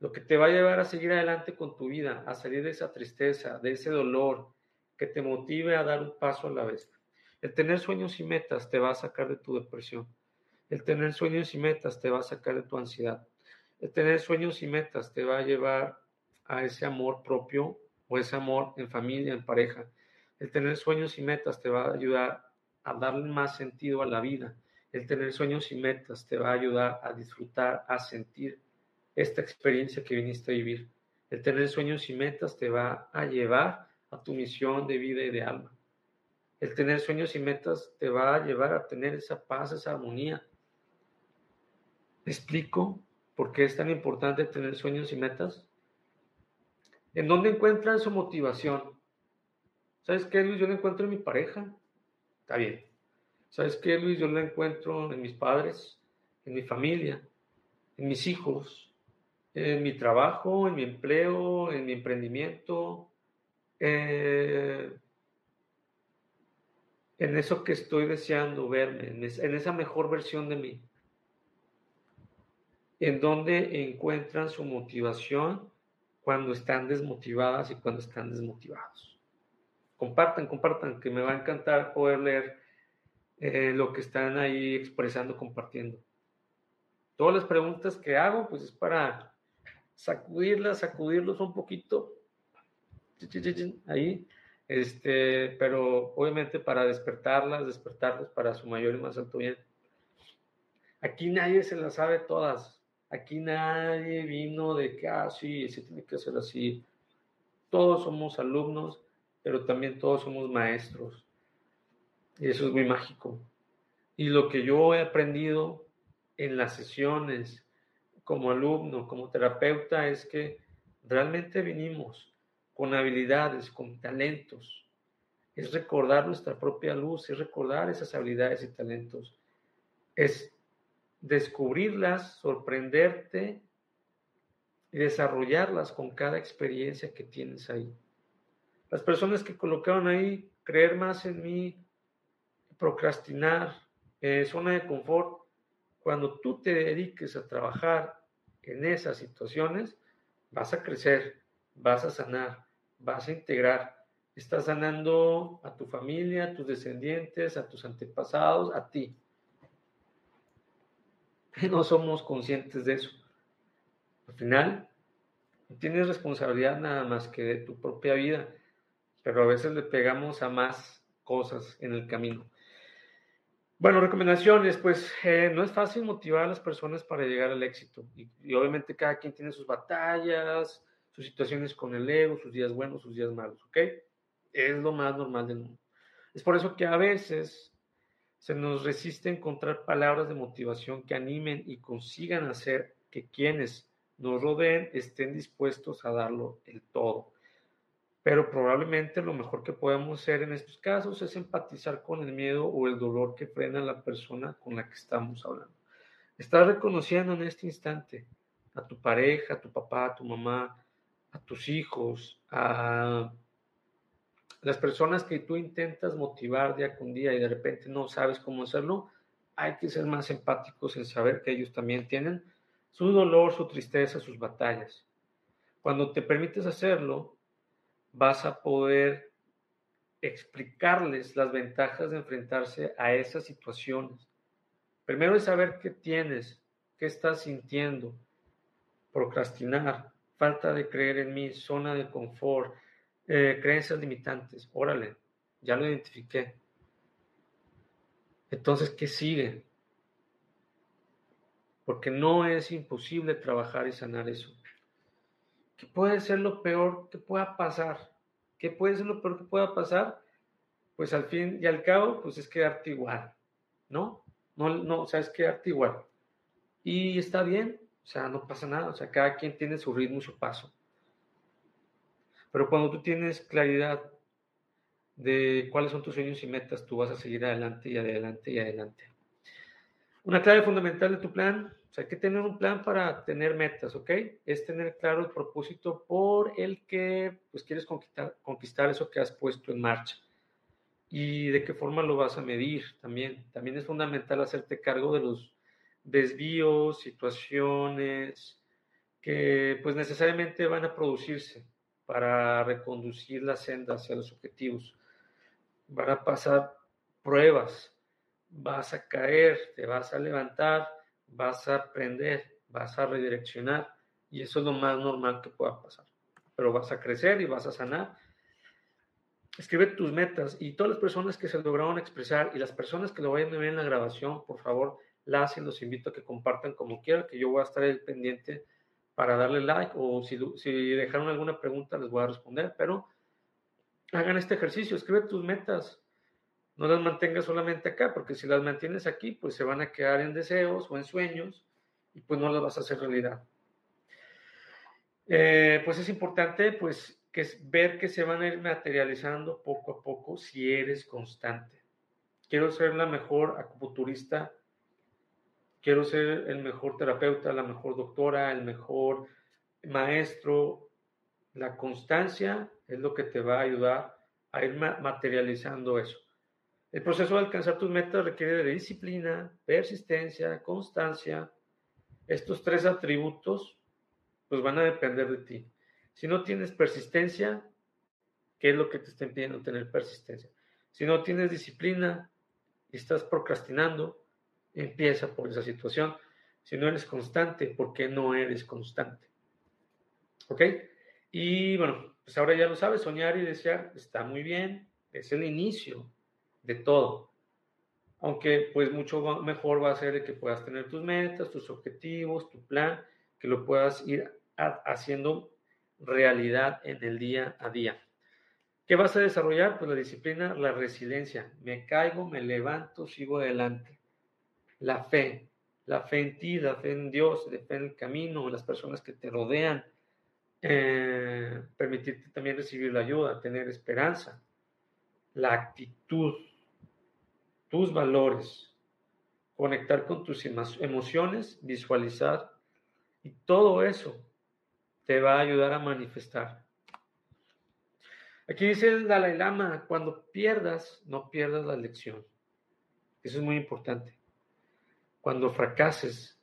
lo que te va a llevar a seguir adelante con tu vida, a salir de esa tristeza, de ese dolor, que te motive a dar un paso a la vez. El tener sueños y metas te va a sacar de tu depresión. El tener sueños y metas te va a sacar de tu ansiedad. El tener sueños y metas te va a llevar a ese amor propio o ese amor en familia, en pareja. El tener sueños y metas te va a ayudar a darle más sentido a la vida. El tener sueños y metas te va a ayudar a disfrutar, a sentir esta experiencia que viniste a vivir. El tener sueños y metas te va a llevar a tu misión de vida y de alma. El tener sueños y metas te va a llevar a tener esa paz, esa armonía. ¿Me explico por qué es tan importante tener sueños y metas? ¿En dónde encuentran su motivación? ¿Sabes qué, Luis? Yo la encuentro en mi pareja. Está bien. ¿Sabes qué, Luis? Yo la encuentro en mis padres, en mi familia, en mis hijos, en mi trabajo, en mi empleo, en mi emprendimiento, eh, en eso que estoy deseando verme, en, esa mejor versión de mí, en donde encuentran su motivación cuando están desmotivadas y cuando están desmotivados. Compartan, compartan, que me va a encantar poder leer eh, lo que están ahí expresando, compartiendo. Todas las preguntas que hago, pues es para sacudirlas, sacudirlos un poquito, ahí, este, pero obviamente para despertarlas, despertarlas para su mayor y más alto bien. Aquí nadie se las sabe todas. Aquí nadie vino de que, ah, se tiene que hacer así. Todos somos alumnos, pero también todos somos maestros. Y eso es muy mágico. Y lo que yo he aprendido en las sesiones, como alumno, como terapeuta, es que realmente vinimos con habilidades, con talentos. es recordar nuestra propia luz, es recordar esas habilidades y talentos, es descubrirlas, sorprenderte y desarrollarlas con cada experiencia que tienes ahí. Las personas que colocaron ahí, creer más en mí, procrastinar, eh, zona de confort, cuando tú te dediques a trabajar en esas situaciones, vas a crecer, vas a sanar, vas a integrar. Estás sanando a tu familia, a tus descendientes, a tus antepasados, a ti. No somos conscientes de eso. Al final, no tienes responsabilidad nada más que de tu propia vida, pero a veces le pegamos a más cosas en el camino. Bueno, recomendaciones, pues eh, no es fácil motivar a las personas para llegar al éxito. Y, obviamente cada quien tiene sus batallas, sus situaciones con el ego, sus días buenos, sus días malos, ¿ok? Es lo más normal del mundo. Es por eso que a veces se nos resiste encontrar palabras de motivación que animen y consigan hacer que quienes nos rodeen estén dispuestos a darlo el todo. Pero probablemente lo mejor que podemos hacer en estos casos es empatizar con el miedo o el dolor que frena a la persona con la que estamos hablando. Estás reconociendo en este instante a tu pareja, a tu papá, a tu mamá, a tus hijos, a las personas que tú intentas motivar día con día y de repente no sabes cómo hacerlo, hay que ser más empáticos en saber que ellos también tienen su dolor, su tristeza, sus batallas. Cuando te permites hacerlo, vas a poder explicarles las ventajas de enfrentarse a esas situaciones. Primero es saber qué tienes, qué estás sintiendo, procrastinar, falta de creer en mí, zona de confort, eh, creencias limitantes. Órale, ya lo identifiqué. Entonces, ¿qué sigue? Porque no es imposible trabajar y sanar eso. ¿Qué puede ser lo peor que pueda pasar? ¿Qué puede ser lo peor que pueda pasar? Pues al fin y al cabo, pues es quedarte igual, ¿no? No, no, o sea, es quedarte igual. Y está bien, o sea, no pasa nada, o sea, cada quien tiene su ritmo y su paso. Pero cuando tú tienes claridad de cuáles son tus sueños y metas, tú vas a seguir adelante y adelante y adelante. Una clave fundamental de tu plan o sea, hay que tener un plan para tener metas, ¿ok? Es tener claro el propósito por el que pues, quieres conquistar, conquistar eso que has puesto en marcha. Y de qué forma lo vas a medir también. También es fundamental hacerte cargo de los desvíos, situaciones que pues necesariamente van a producirse para reconducir la senda hacia los objetivos. Van a pasar pruebas, vas a caer, te vas a levantar, vas a aprender, vas a redireccionar y eso es lo más normal que pueda pasar. Pero vas a crecer y vas a sanar. Escribe tus metas y todas las personas que se lograron expresar y las personas que lo vayan a ver en la grabación, por favor, las y los invito a que compartan como quieran, que yo voy a estar ahí pendiente para darle like o si, si dejaron alguna pregunta les voy a responder, pero hagan este ejercicio, escribe tus metas, no las mantengas solamente acá, porque si las mantienes aquí, pues se van a quedar en deseos o en sueños y pues no las vas a hacer realidad. Eh, pues es importante pues que es ver que se van a ir materializando poco a poco si eres constante. Quiero ser la mejor acupunturista, quiero ser el mejor terapeuta, la mejor doctora, el mejor maestro. La constancia es lo que te va a ayudar a ir materializando eso. El proceso de alcanzar tus metas requiere de disciplina, persistencia, constancia. Estos tres atributos pues van a depender de ti. Si no tienes persistencia, ¿qué es lo que te está impidiendo tener persistencia? Si no tienes disciplina y estás procrastinando, empieza por esa situación. Si no eres constante, ¿por qué no eres constante? ¿Ok? Y bueno, pues ahora ya lo sabes, soñar y desear está muy bien, es el inicio de todo. Aunque pues mucho mejor va a ser que puedas tener tus metas, tus objetivos, tu plan, que lo puedas ir haciendo realidad en el día a día. ¿Qué vas a desarrollar? Pues la disciplina, la resiliencia. Me caigo, me levanto, sigo adelante. La fe, la fe en ti, la fe en Dios, la fe en el camino, en las personas que te rodean. Eh, permitirte también recibir la ayuda, tener esperanza la actitud, tus valores, conectar con tus emociones, visualizar y todo eso te va a ayudar a manifestar. Aquí dice el Dalai Lama, cuando pierdas, no pierdas la lección. Eso es muy importante. Cuando fracases,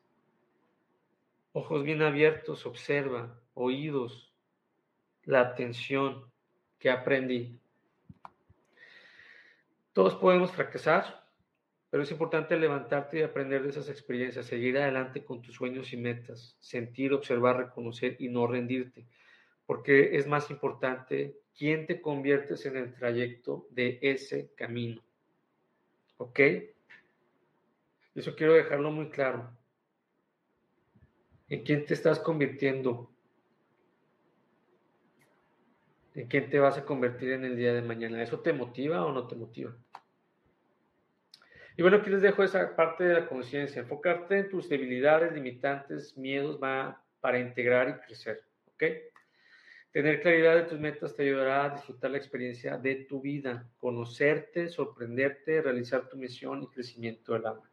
ojos bien abiertos, observa, oídos, la atención que aprendí. Todos podemos fracasar, pero es importante levantarte y aprender de esas experiencias, seguir adelante con tus sueños y metas, sentir, observar, reconocer y no rendirte, porque es más importante quién te conviertes en el trayecto de ese camino. ¿Ok? Eso quiero dejarlo muy claro. ¿En quién te estás convirtiendo? ¿En quién te vas a convertir en el día de mañana? ¿Eso te motiva o no te motiva? Y bueno, aquí les dejo esa parte de la conciencia. Enfocarte en tus debilidades, limitantes, miedos va para integrar y crecer. ¿Ok? Tener claridad de tus metas te ayudará a disfrutar la experiencia de tu vida, conocerte, sorprenderte, realizar tu misión y crecimiento del alma.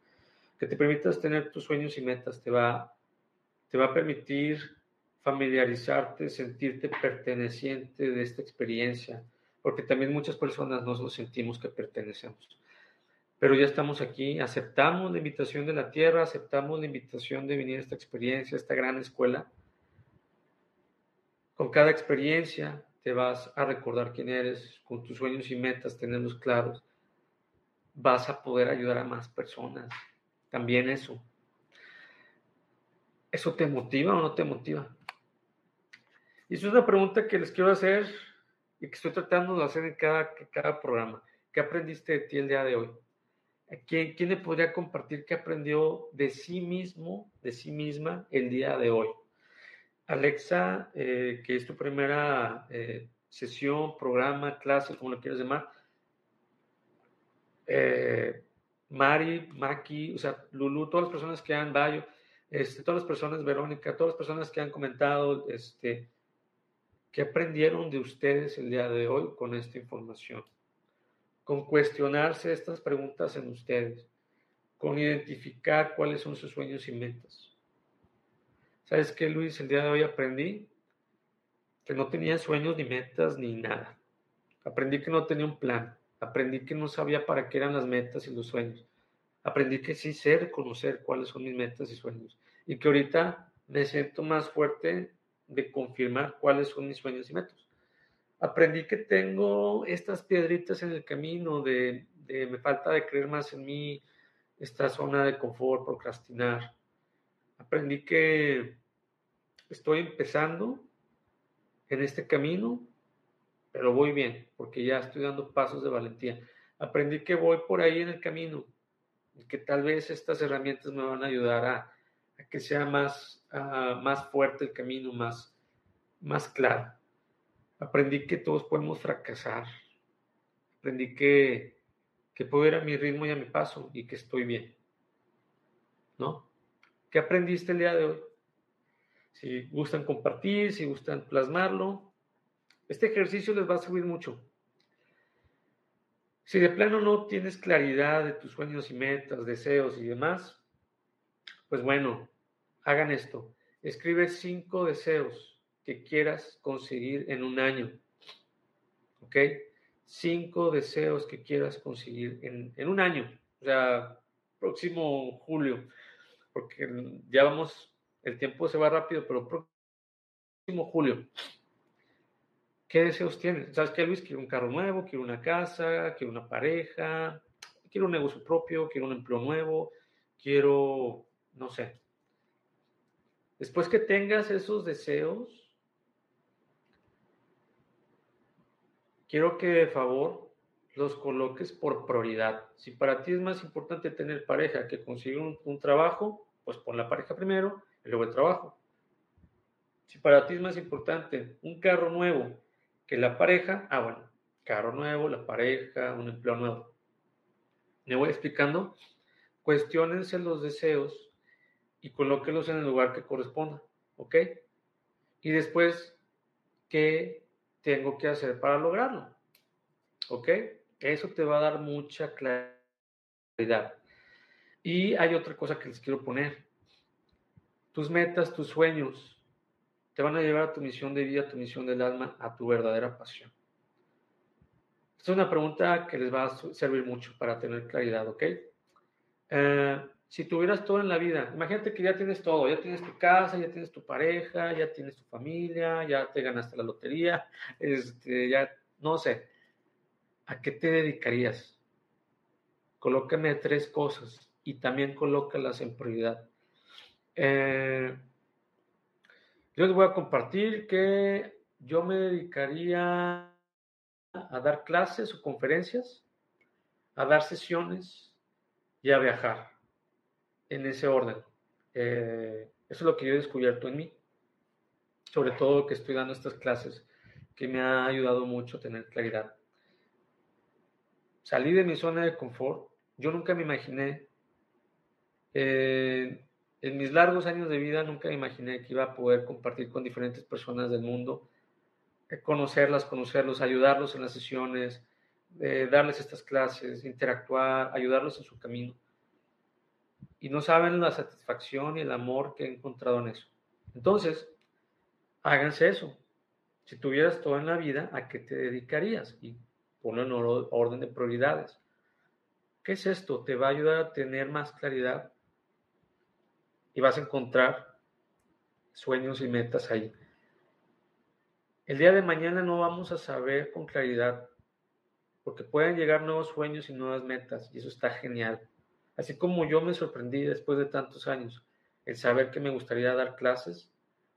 Que te permitas tener tus sueños y metas te va, te va a permitir familiarizarte, sentirte perteneciente de esta experiencia, porque también muchas personas no nos sentimos que pertenecemos. Pero ya estamos aquí, aceptamos la invitación de la tierra, aceptamos la invitación de venir a esta experiencia, a esta gran escuela con cada experiencia te vas a recordar quién eres, con tus sueños y metas, tenerlos claros. Vas a poder ayudar a más personas. También eso. ¿Eso te motiva o no te motiva? Y es una pregunta que les quiero hacer y que estoy tratando de hacer en cada, cada programa. ¿Qué aprendiste de ti el día de hoy? ¿Quién, ¿Quién le podría compartir qué aprendió de sí mismo, de sí misma el día de hoy? Alexa, eh, que es tu primera eh, sesión, programa, clase, como lo quieras llamar, eh, Mari, Maki, o sea, Lulu, todas las personas que han, Bayo, este, todas las personas, Verónica, todas las personas que han comentado, este, ¿qué aprendieron de ustedes el día de hoy con esta información? Con cuestionarse estas preguntas en ustedes, con identificar cuáles son sus sueños y metas. ¿Sabes qué, Luis? El día de hoy aprendí que no tenía sueños ni metas ni nada. Aprendí que no tenía un plan. Aprendí que no sabía para qué eran las metas y los sueños. Aprendí que sí sé reconocer cuáles son mis metas y sueños. Y que ahorita me siento más fuerte de confirmar cuáles son mis sueños y metas. Aprendí que tengo estas piedritas en el camino de, de me falta de creer más en mí, esta zona de confort, procrastinar aprendí que estoy empezando en este camino, pero voy bien, porque ya estoy dando pasos de valentía. Aprendí que voy por ahí en el camino y que tal vez estas herramientas me van a ayudar a, que sea más, más fuerte el camino, más, más claro. Aprendí que todos podemos fracasar. Aprendí que, que puedo ir a mi ritmo y a mi paso y que estoy bien. ¿No? ¿Qué aprendiste el día de hoy? Si gustan compartir, si gustan plasmarlo, este ejercicio les va a servir mucho. Si de plano no tienes claridad de tus sueños y metas, deseos y demás, pues bueno, hagan esto. Escribe cinco deseos que quieras conseguir en un año. ¿Ok? Cinco deseos que quieras conseguir en, en un año. O sea, próximo julio porque ya vamos, el tiempo se va rápido, pero próximo julio, ¿qué deseos tienes? ¿Sabes qué, Luis? Quiero un carro nuevo, quiero una casa, quiero una pareja, quiero un negocio propio, quiero un empleo nuevo, quiero, no sé. Después que tengas esos deseos, quiero que de favor los coloques por prioridad. Si para ti es más importante tener pareja que conseguir un, trabajo, pues pon la pareja primero y luego el trabajo. Si para ti es más importante un carro nuevo que la pareja, ah, bueno, carro nuevo, la pareja, un empleo nuevo. Me voy explicando. Cuestiónense los deseos y colóquelos en el lugar que corresponda, ¿ok? Y después, ¿qué tengo que hacer para lograrlo? ¿Ok? Eso te va a dar mucha claridad. Y hay otra cosa que les quiero poner. Tus metas, tus sueños, te van a llevar a tu misión de vida, a tu misión del alma, a tu verdadera pasión. Es una pregunta que les va a servir mucho para tener claridad, ¿ok? Eh, si tuvieras todo en la vida, imagínate que ya tienes todo, ya tienes tu casa, ya tienes tu pareja, ya tienes tu familia, ya te ganaste la lotería, este, ya no sé, ¿a qué te dedicarías? Colócame tres cosas y también colócalas en prioridad. Eh, yo les voy a compartir que yo me dedicaría a dar clases o conferencias, a dar sesiones y a viajar en ese orden. Eh, eso es lo que yo he descubierto en mí, sobre todo que estoy dando estas clases, que me ha ayudado mucho a tener claridad. Salí de mi zona de confort. Yo nunca me imaginé, eh, en mis largos años de vida, nunca me imaginé que iba a poder compartir con diferentes personas del mundo, eh, conocerlas, conocerlos, ayudarlos en las sesiones, darles estas clases, interactuar, ayudarlos en su camino y no saben la satisfacción y el amor que he encontrado en eso. Entonces, háganse eso. Si tuvieras todo en la vida, ¿a qué te dedicarías? Y ponlo en orden de prioridades. ¿Qué es esto? Te va a ayudar a tener más claridad y vas a encontrar sueños y metas ahí. El día de mañana no vamos a saber con claridad, porque pueden llegar nuevos sueños y nuevas metas, y eso está genial. Así como yo me sorprendí después de tantos años, el saber que me gustaría dar clases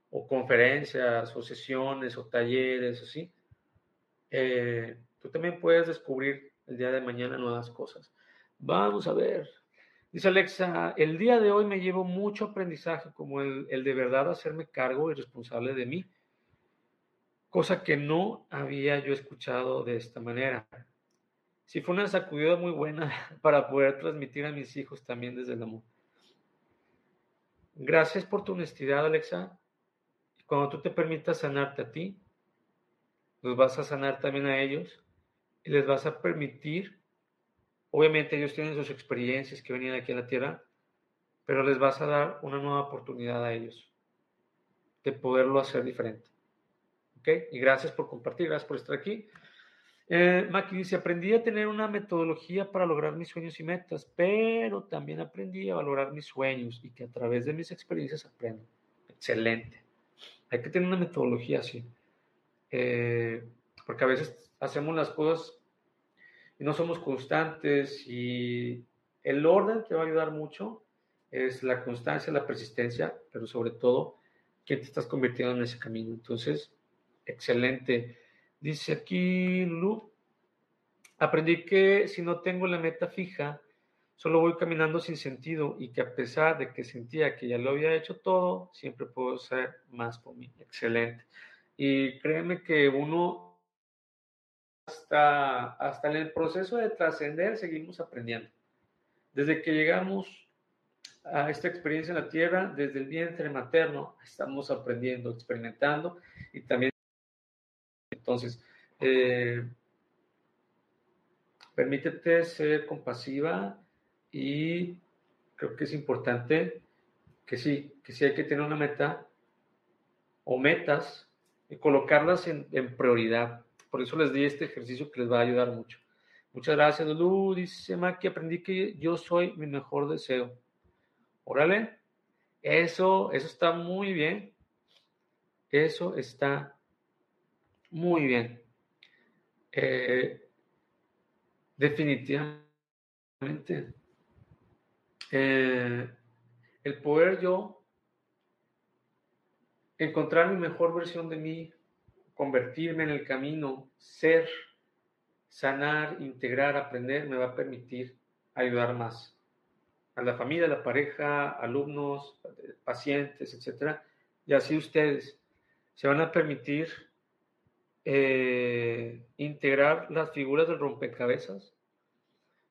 o conferencias o sesiones o talleres, así, eh, tú también puedes descubrir el día de mañana nuevas cosas. Vamos a ver. Dice Alexa, el día de hoy me llevo mucho aprendizaje como el, el de verdad hacerme cargo y responsable de mí, cosa que no había yo escuchado de esta manera sí fue una sacudida muy buena para poder transmitir a mis hijos también desde el amor. Gracias por tu honestidad, Alexa. Cuando tú te permitas sanarte a ti, los vas a sanar también a ellos y les vas a permitir, obviamente ellos tienen sus experiencias que venían aquí en la tierra, pero les vas a dar una nueva oportunidad a ellos de poderlo hacer diferente. ¿Ok? Y gracias por compartir, gracias por estar aquí. Eh, Maki dice, aprendí a tener una metodología para lograr mis sueños y metas, pero también aprendí a valorar mis sueños y que a través de mis experiencias aprendo. Excelente. Hay que tener una metodología así. Eh, porque a veces hacemos las cosas y no somos constantes y el orden te va a ayudar mucho es la constancia, la persistencia, pero sobre todo que te estás convirtiendo en ese camino. Entonces, excelente. Dice aquí Lu, aprendí que si no tengo la meta fija, solo voy caminando sin sentido y que a pesar de que sentía que ya lo había hecho todo, siempre puedo hacer más por mí. Excelente. Y créeme que uno, hasta, hasta en el proceso de trascender, seguimos aprendiendo. Desde que llegamos a esta experiencia en la tierra, desde el vientre materno, estamos aprendiendo, experimentando y también entonces, eh, permítete ser compasiva y creo que es importante que sí, que sí hay que tener una meta o metas y colocarlas en, prioridad. Por eso les di este ejercicio que les va a ayudar mucho. Muchas gracias, Lulu. Dice Maki, aprendí que yo soy mi mejor deseo. Órale. Eso, eso está muy bien. Eso está muy bien. Eh, definitivamente. Eh, el poder yo encontrar mi mejor versión de mí, convertirme en el camino, ser, sanar, integrar, aprender, me va a permitir ayudar más a la familia, a la pareja, alumnos, pacientes, etcétera, y así ustedes se van a permitir eh, integrar las figuras del rompecabezas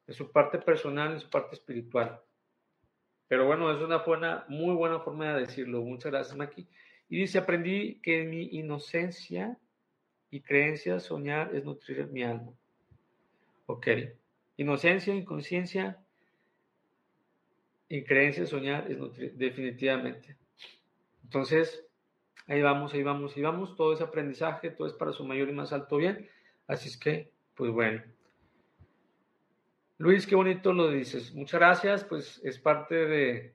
en su parte personal y su parte espiritual. Pero bueno, es una buena, muy buena forma de decirlo. Muchas gracias, Maki. Y dice, aprendí que mi inocencia y creencia soñar es nutrir mi alma. Ok. Inocencia, inconsciencia y creencia soñar es definitivamente. Entonces, ahí vamos, ahí vamos, ahí vamos. Todo ese aprendizaje, todo es para su mayor y más alto bien. Así es que, pues bueno. Luis, qué bonito lo dices. Muchas gracias. Pues es parte de,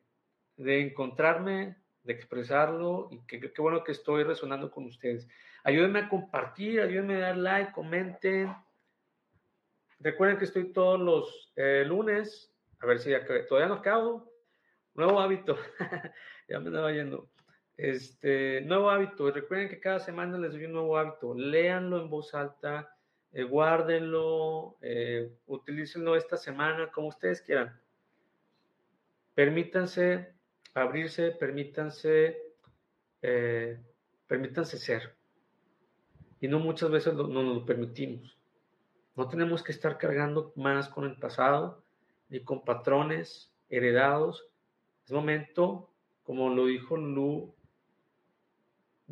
de encontrarme, de expresarlo y qué bueno que estoy resonando con ustedes. Ayúdenme a compartir, ayúdenme a dar like, comenten. Recuerden que estoy todos los eh, lunes. A ver si ya, todavía no acabo. Nuevo hábito. ya me andaba yendo. Este, nuevo hábito. Recuerden que cada semana les doy un nuevo hábito. Léanlo en voz alta, eh, guárdenlo, eh, utilícenlo esta semana como ustedes quieran. Permítanse abrirse, permítanse, eh, permítanse ser. Y no muchas veces no nos lo permitimos. No tenemos que estar cargando más con el pasado ni con patrones heredados. Es momento, como lo dijo Lu,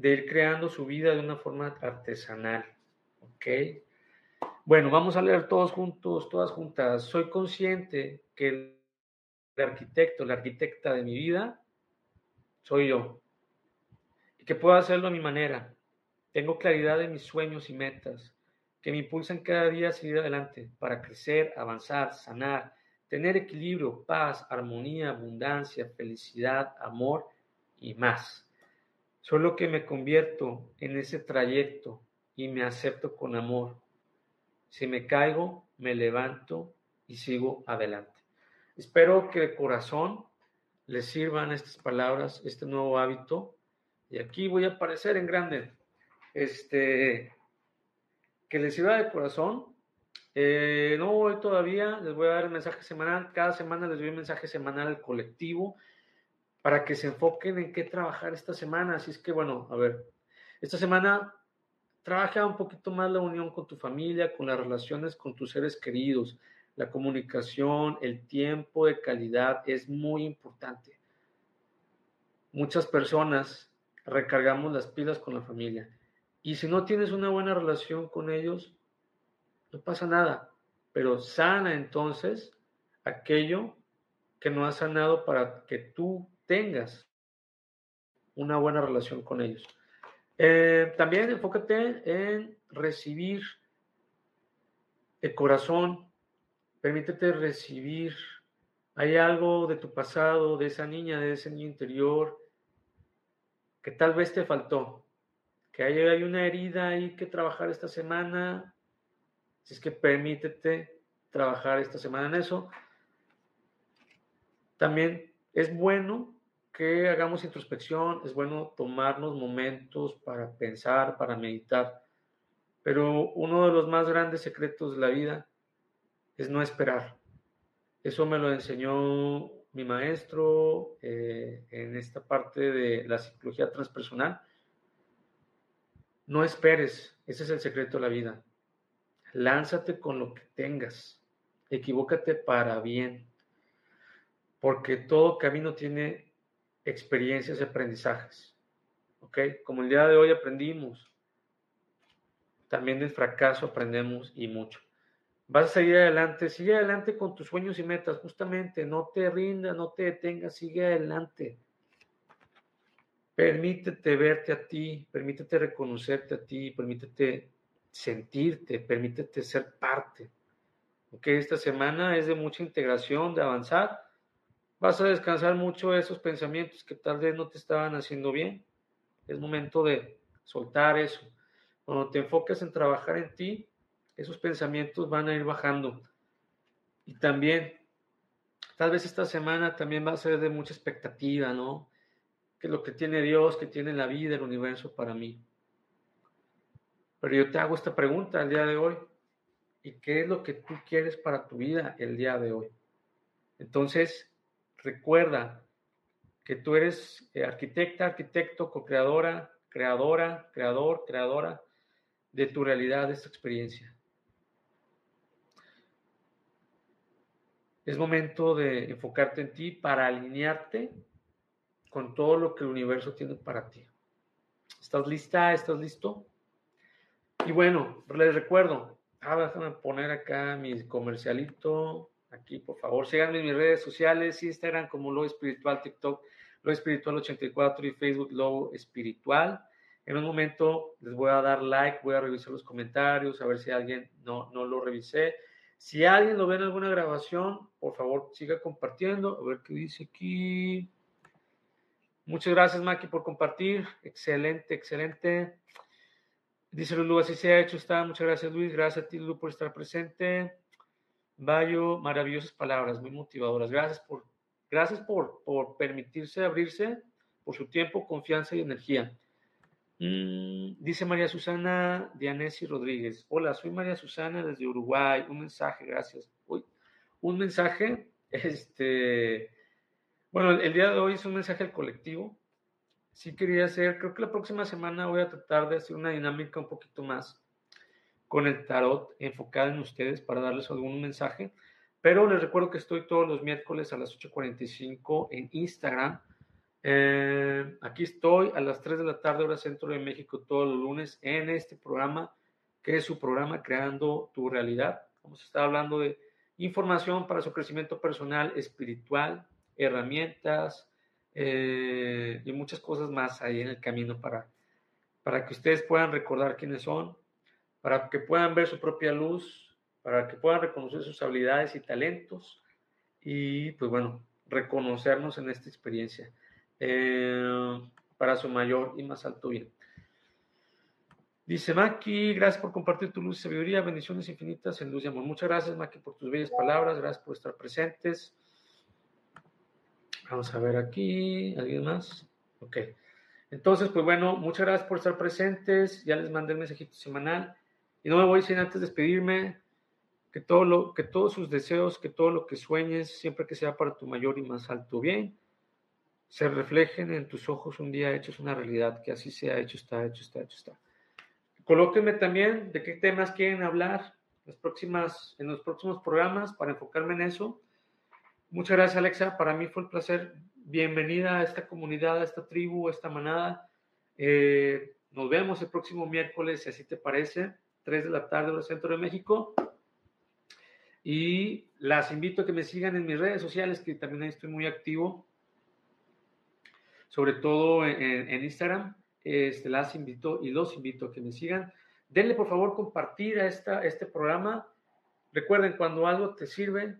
de ir creando su vida de una forma artesanal. ¿Ok? Bueno, vamos a leer todos juntos, todas juntas. Soy consciente que el arquitecto, la arquitecta de mi vida, soy yo. Y que puedo hacerlo a mi manera. Tengo claridad de mis sueños y metas que me impulsan cada día a seguir adelante para crecer, avanzar, sanar, tener equilibrio, paz, armonía, abundancia, felicidad, amor y más. Solo que me convierto en ese trayecto y me acepto con amor. Si me caigo, me levanto y sigo adelante. Espero que de corazón les sirvan estas palabras, este nuevo hábito. Y aquí voy a aparecer en grande. Este, que les sirva de corazón. Eh, no voy todavía, les voy a dar el mensaje semanal. Cada semana les doy un mensaje semanal al colectivo para que se enfoquen en qué trabajar esta semana. Así es que, bueno, a ver, esta semana trabaja un poquito más la unión con tu familia, con las relaciones con tus seres queridos. La comunicación, el tiempo de calidad es muy importante. Muchas personas recargamos las pilas con la familia. Y si no tienes una buena relación con ellos, no pasa nada. Pero sana entonces aquello que no has sanado para que tú tengas una buena relación con ellos. Eh, también enfócate en recibir el corazón Permítete recibir. Hay algo de tu pasado, de esa niña, de ese niño interior, que tal vez te faltó, que hay, hay una herida ahí que trabajar esta semana. Si es que permítete trabajar esta semana en eso. También es bueno hagamos introspección, es bueno tomarnos momentos para pensar, para meditar. Pero uno de los más grandes secretos de la vida es no esperar. Eso me lo enseñó mi maestro eh, en esta parte de la psicología transpersonal. No esperes, ese es el secreto de la vida. Lánzate con lo que tengas, equivócate para bien, porque todo camino tiene experiencias y aprendizajes. ¿Ok? Como el día de hoy aprendimos, también del fracaso aprendemos y mucho. Vas a seguir adelante, sigue adelante con tus sueños y metas, justamente, no te rindas, no te detengas, sigue adelante. Permítete verte a ti, permítete reconocerte a ti, permítete sentirte, permítete ser parte. Ok, esta semana es de mucha integración, de avanzar. Vas a descansar mucho esos pensamientos que tal vez no te estaban haciendo bien. Es momento de soltar eso. Cuando te enfocas en trabajar en ti, esos pensamientos van a ir bajando. Y también, tal vez esta semana también va a ser de mucha expectativa, ¿no? Que lo que tiene Dios, que tiene la vida, el universo para mí. Pero yo te hago esta pregunta el día de hoy. ¿Y qué es lo que tú quieres para tu vida el día de hoy? Entonces, recuerda que tú eres eh, arquitecta, arquitecto, co-creadora, creadora, creador, creadora de tu realidad, de esta experiencia. Es momento de enfocarte en ti para alinearte con todo lo que el universo tiene para ti. ¿Estás lista? ¿Estás listo? Y bueno, les recuerdo, Ah, déjame poner acá mi comercialito. Aquí, por favor, síganme en mis redes sociales, Instagram como Lo Espiritual, TikTok, Lo Espiritual 84 y Facebook Lo Espiritual. En un momento les voy a dar like, voy a revisar los comentarios, a ver si alguien no, no lo revisé. Si alguien lo ve en alguna grabación, por favor, siga compartiendo. A ver qué dice aquí. Muchas gracias, Maki, por compartir. Excelente, excelente. Dice Lulu, así se ha hecho, está. Muchas gracias, Luis. Gracias a ti, Lulu, por estar presente. Bayo, maravillosas palabras, muy motivadoras. Gracias por, gracias por, por permitirse abrirse, por su tiempo, confianza y energía. Mm, dice María Susana Dianesi Rodríguez. Hola, soy María Susana desde Uruguay. Un mensaje, gracias. Uy, un mensaje, este, bueno, el día de hoy es un mensaje al colectivo. Sí quería hacer, creo que la próxima semana voy a tratar de hacer una dinámica un poquito más con el tarot enfocado en ustedes para darles algún mensaje. Pero les recuerdo que estoy todos los miércoles a las 8.45 en Instagram. Eh, aquí estoy a las 3 de la tarde, hora centro de México, todos los lunes en este programa, que es su programa Creando tu Realidad. Vamos a estar hablando de información para su crecimiento personal, espiritual, herramientas eh, y muchas cosas más ahí en el camino para, para que ustedes puedan recordar quiénes son, para que puedan ver su propia luz, para que puedan reconocer sus habilidades y talentos y, pues bueno, reconocernos en esta experiencia eh, para su mayor y más alto bien. Dice Maki, gracias por compartir tu luz y sabiduría, bendiciones infinitas en luz y amor. Muchas gracias Maki por tus bellas palabras, gracias por estar presentes. Vamos a ver aquí, ¿alguien más? Ok. Entonces, pues bueno, muchas gracias por estar presentes. Ya les mandé el mensajito semanal. Y no me voy sin antes despedirme, que, todo lo, que todos sus deseos, que todo lo que sueñes, siempre que sea para tu mayor y más alto bien, se reflejen en tus ojos un día hechos una realidad, que así sea hecho, está hecho, está hecho, está. Colóquenme también de qué temas quieren hablar las próximas, en los próximos programas para enfocarme en eso. Muchas gracias, Alexa. Para mí fue un placer. Bienvenida a esta comunidad, a esta tribu, a esta manada. Eh, nos vemos el próximo miércoles, si así te parece. 3 de la tarde, hora centro de México. Y las invito a que me sigan en mis redes sociales, que también ahí estoy muy activo, sobre todo en, Instagram. Este, las invito y los invito a que me sigan. Denle por favor compartir esta, este programa. Recuerden, cuando algo te sirve,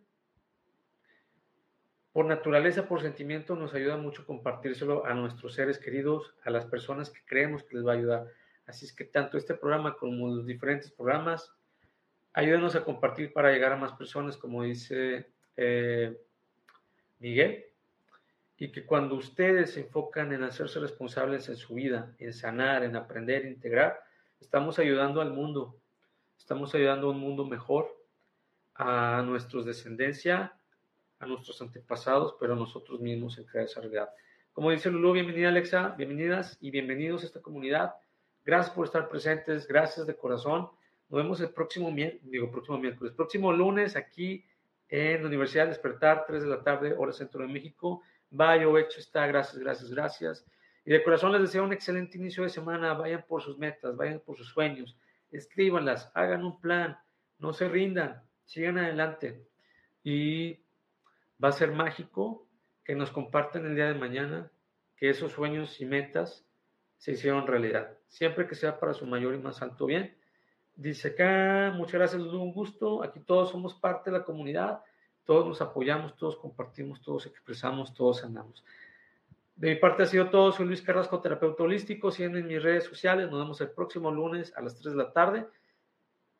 por naturaleza, por sentimiento, nos ayuda mucho compartírselo a nuestros seres queridos, a las personas que creemos que les va a ayudar. Así es que tanto este programa como los diferentes programas, ayúdenos a compartir para llegar a más personas, como dice eh, Miguel, y que cuando ustedes se enfocan en hacerse responsables en su vida, en sanar, en aprender, integrar, estamos ayudando al mundo, estamos ayudando a un mundo mejor, a nuestra descendencia, a nuestros antepasados, pero a nosotros mismos en crear esa realidad. Como dice Lulu, bienvenida Alexa, bienvenidas y bienvenidos a esta comunidad. Gracias por estar presentes, gracias de corazón. Nos vemos el próximo digo próximo miércoles, próximo lunes aquí en la Universidad Despertar, 3 de la tarde, hora centro de México. Vaya, hecho está, gracias, gracias, gracias. Y de corazón les deseo un excelente inicio de semana. Vayan por sus metas, vayan por sus sueños, escríbanlas, hagan un plan, no se rindan, sigan adelante. Y va a ser mágico que nos compartan el día de mañana que esos sueños y metas se hicieron realidad, siempre que sea para su mayor y más alto bien. Dice acá, muchas gracias, un gusto. Aquí todos somos parte de la comunidad, todos nos apoyamos, todos compartimos, todos expresamos, todos andamos. De mi parte ha sido todo. Soy Luis Carrasco, terapeuta holístico. Siguen en mis redes sociales. Nos vemos el próximo lunes a las 3 de la tarde.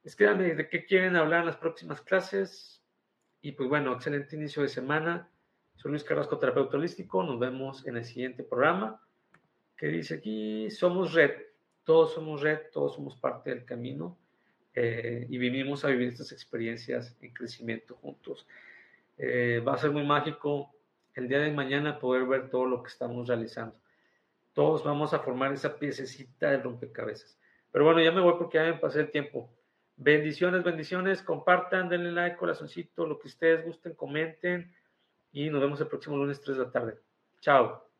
Escríbanme de qué quieren hablar en las próximas clases. Y pues bueno, excelente inicio de semana. Soy Luis Carrasco, terapeuta holístico. Nos vemos en el siguiente programa que dice aquí, somos red, todos somos red, todos somos parte del camino eh, y vinimos a vivir estas experiencias en crecimiento juntos. Eh, va a ser muy mágico el día de mañana poder ver todo lo que estamos realizando. Todos vamos a formar esa piececita de rompecabezas. Pero bueno, ya me voy porque ya me pasé el tiempo. Bendiciones, bendiciones. Compartan, denle like, corazoncito, lo que ustedes gusten, comenten. Y nos vemos el próximo lunes 3 de la tarde. Chao.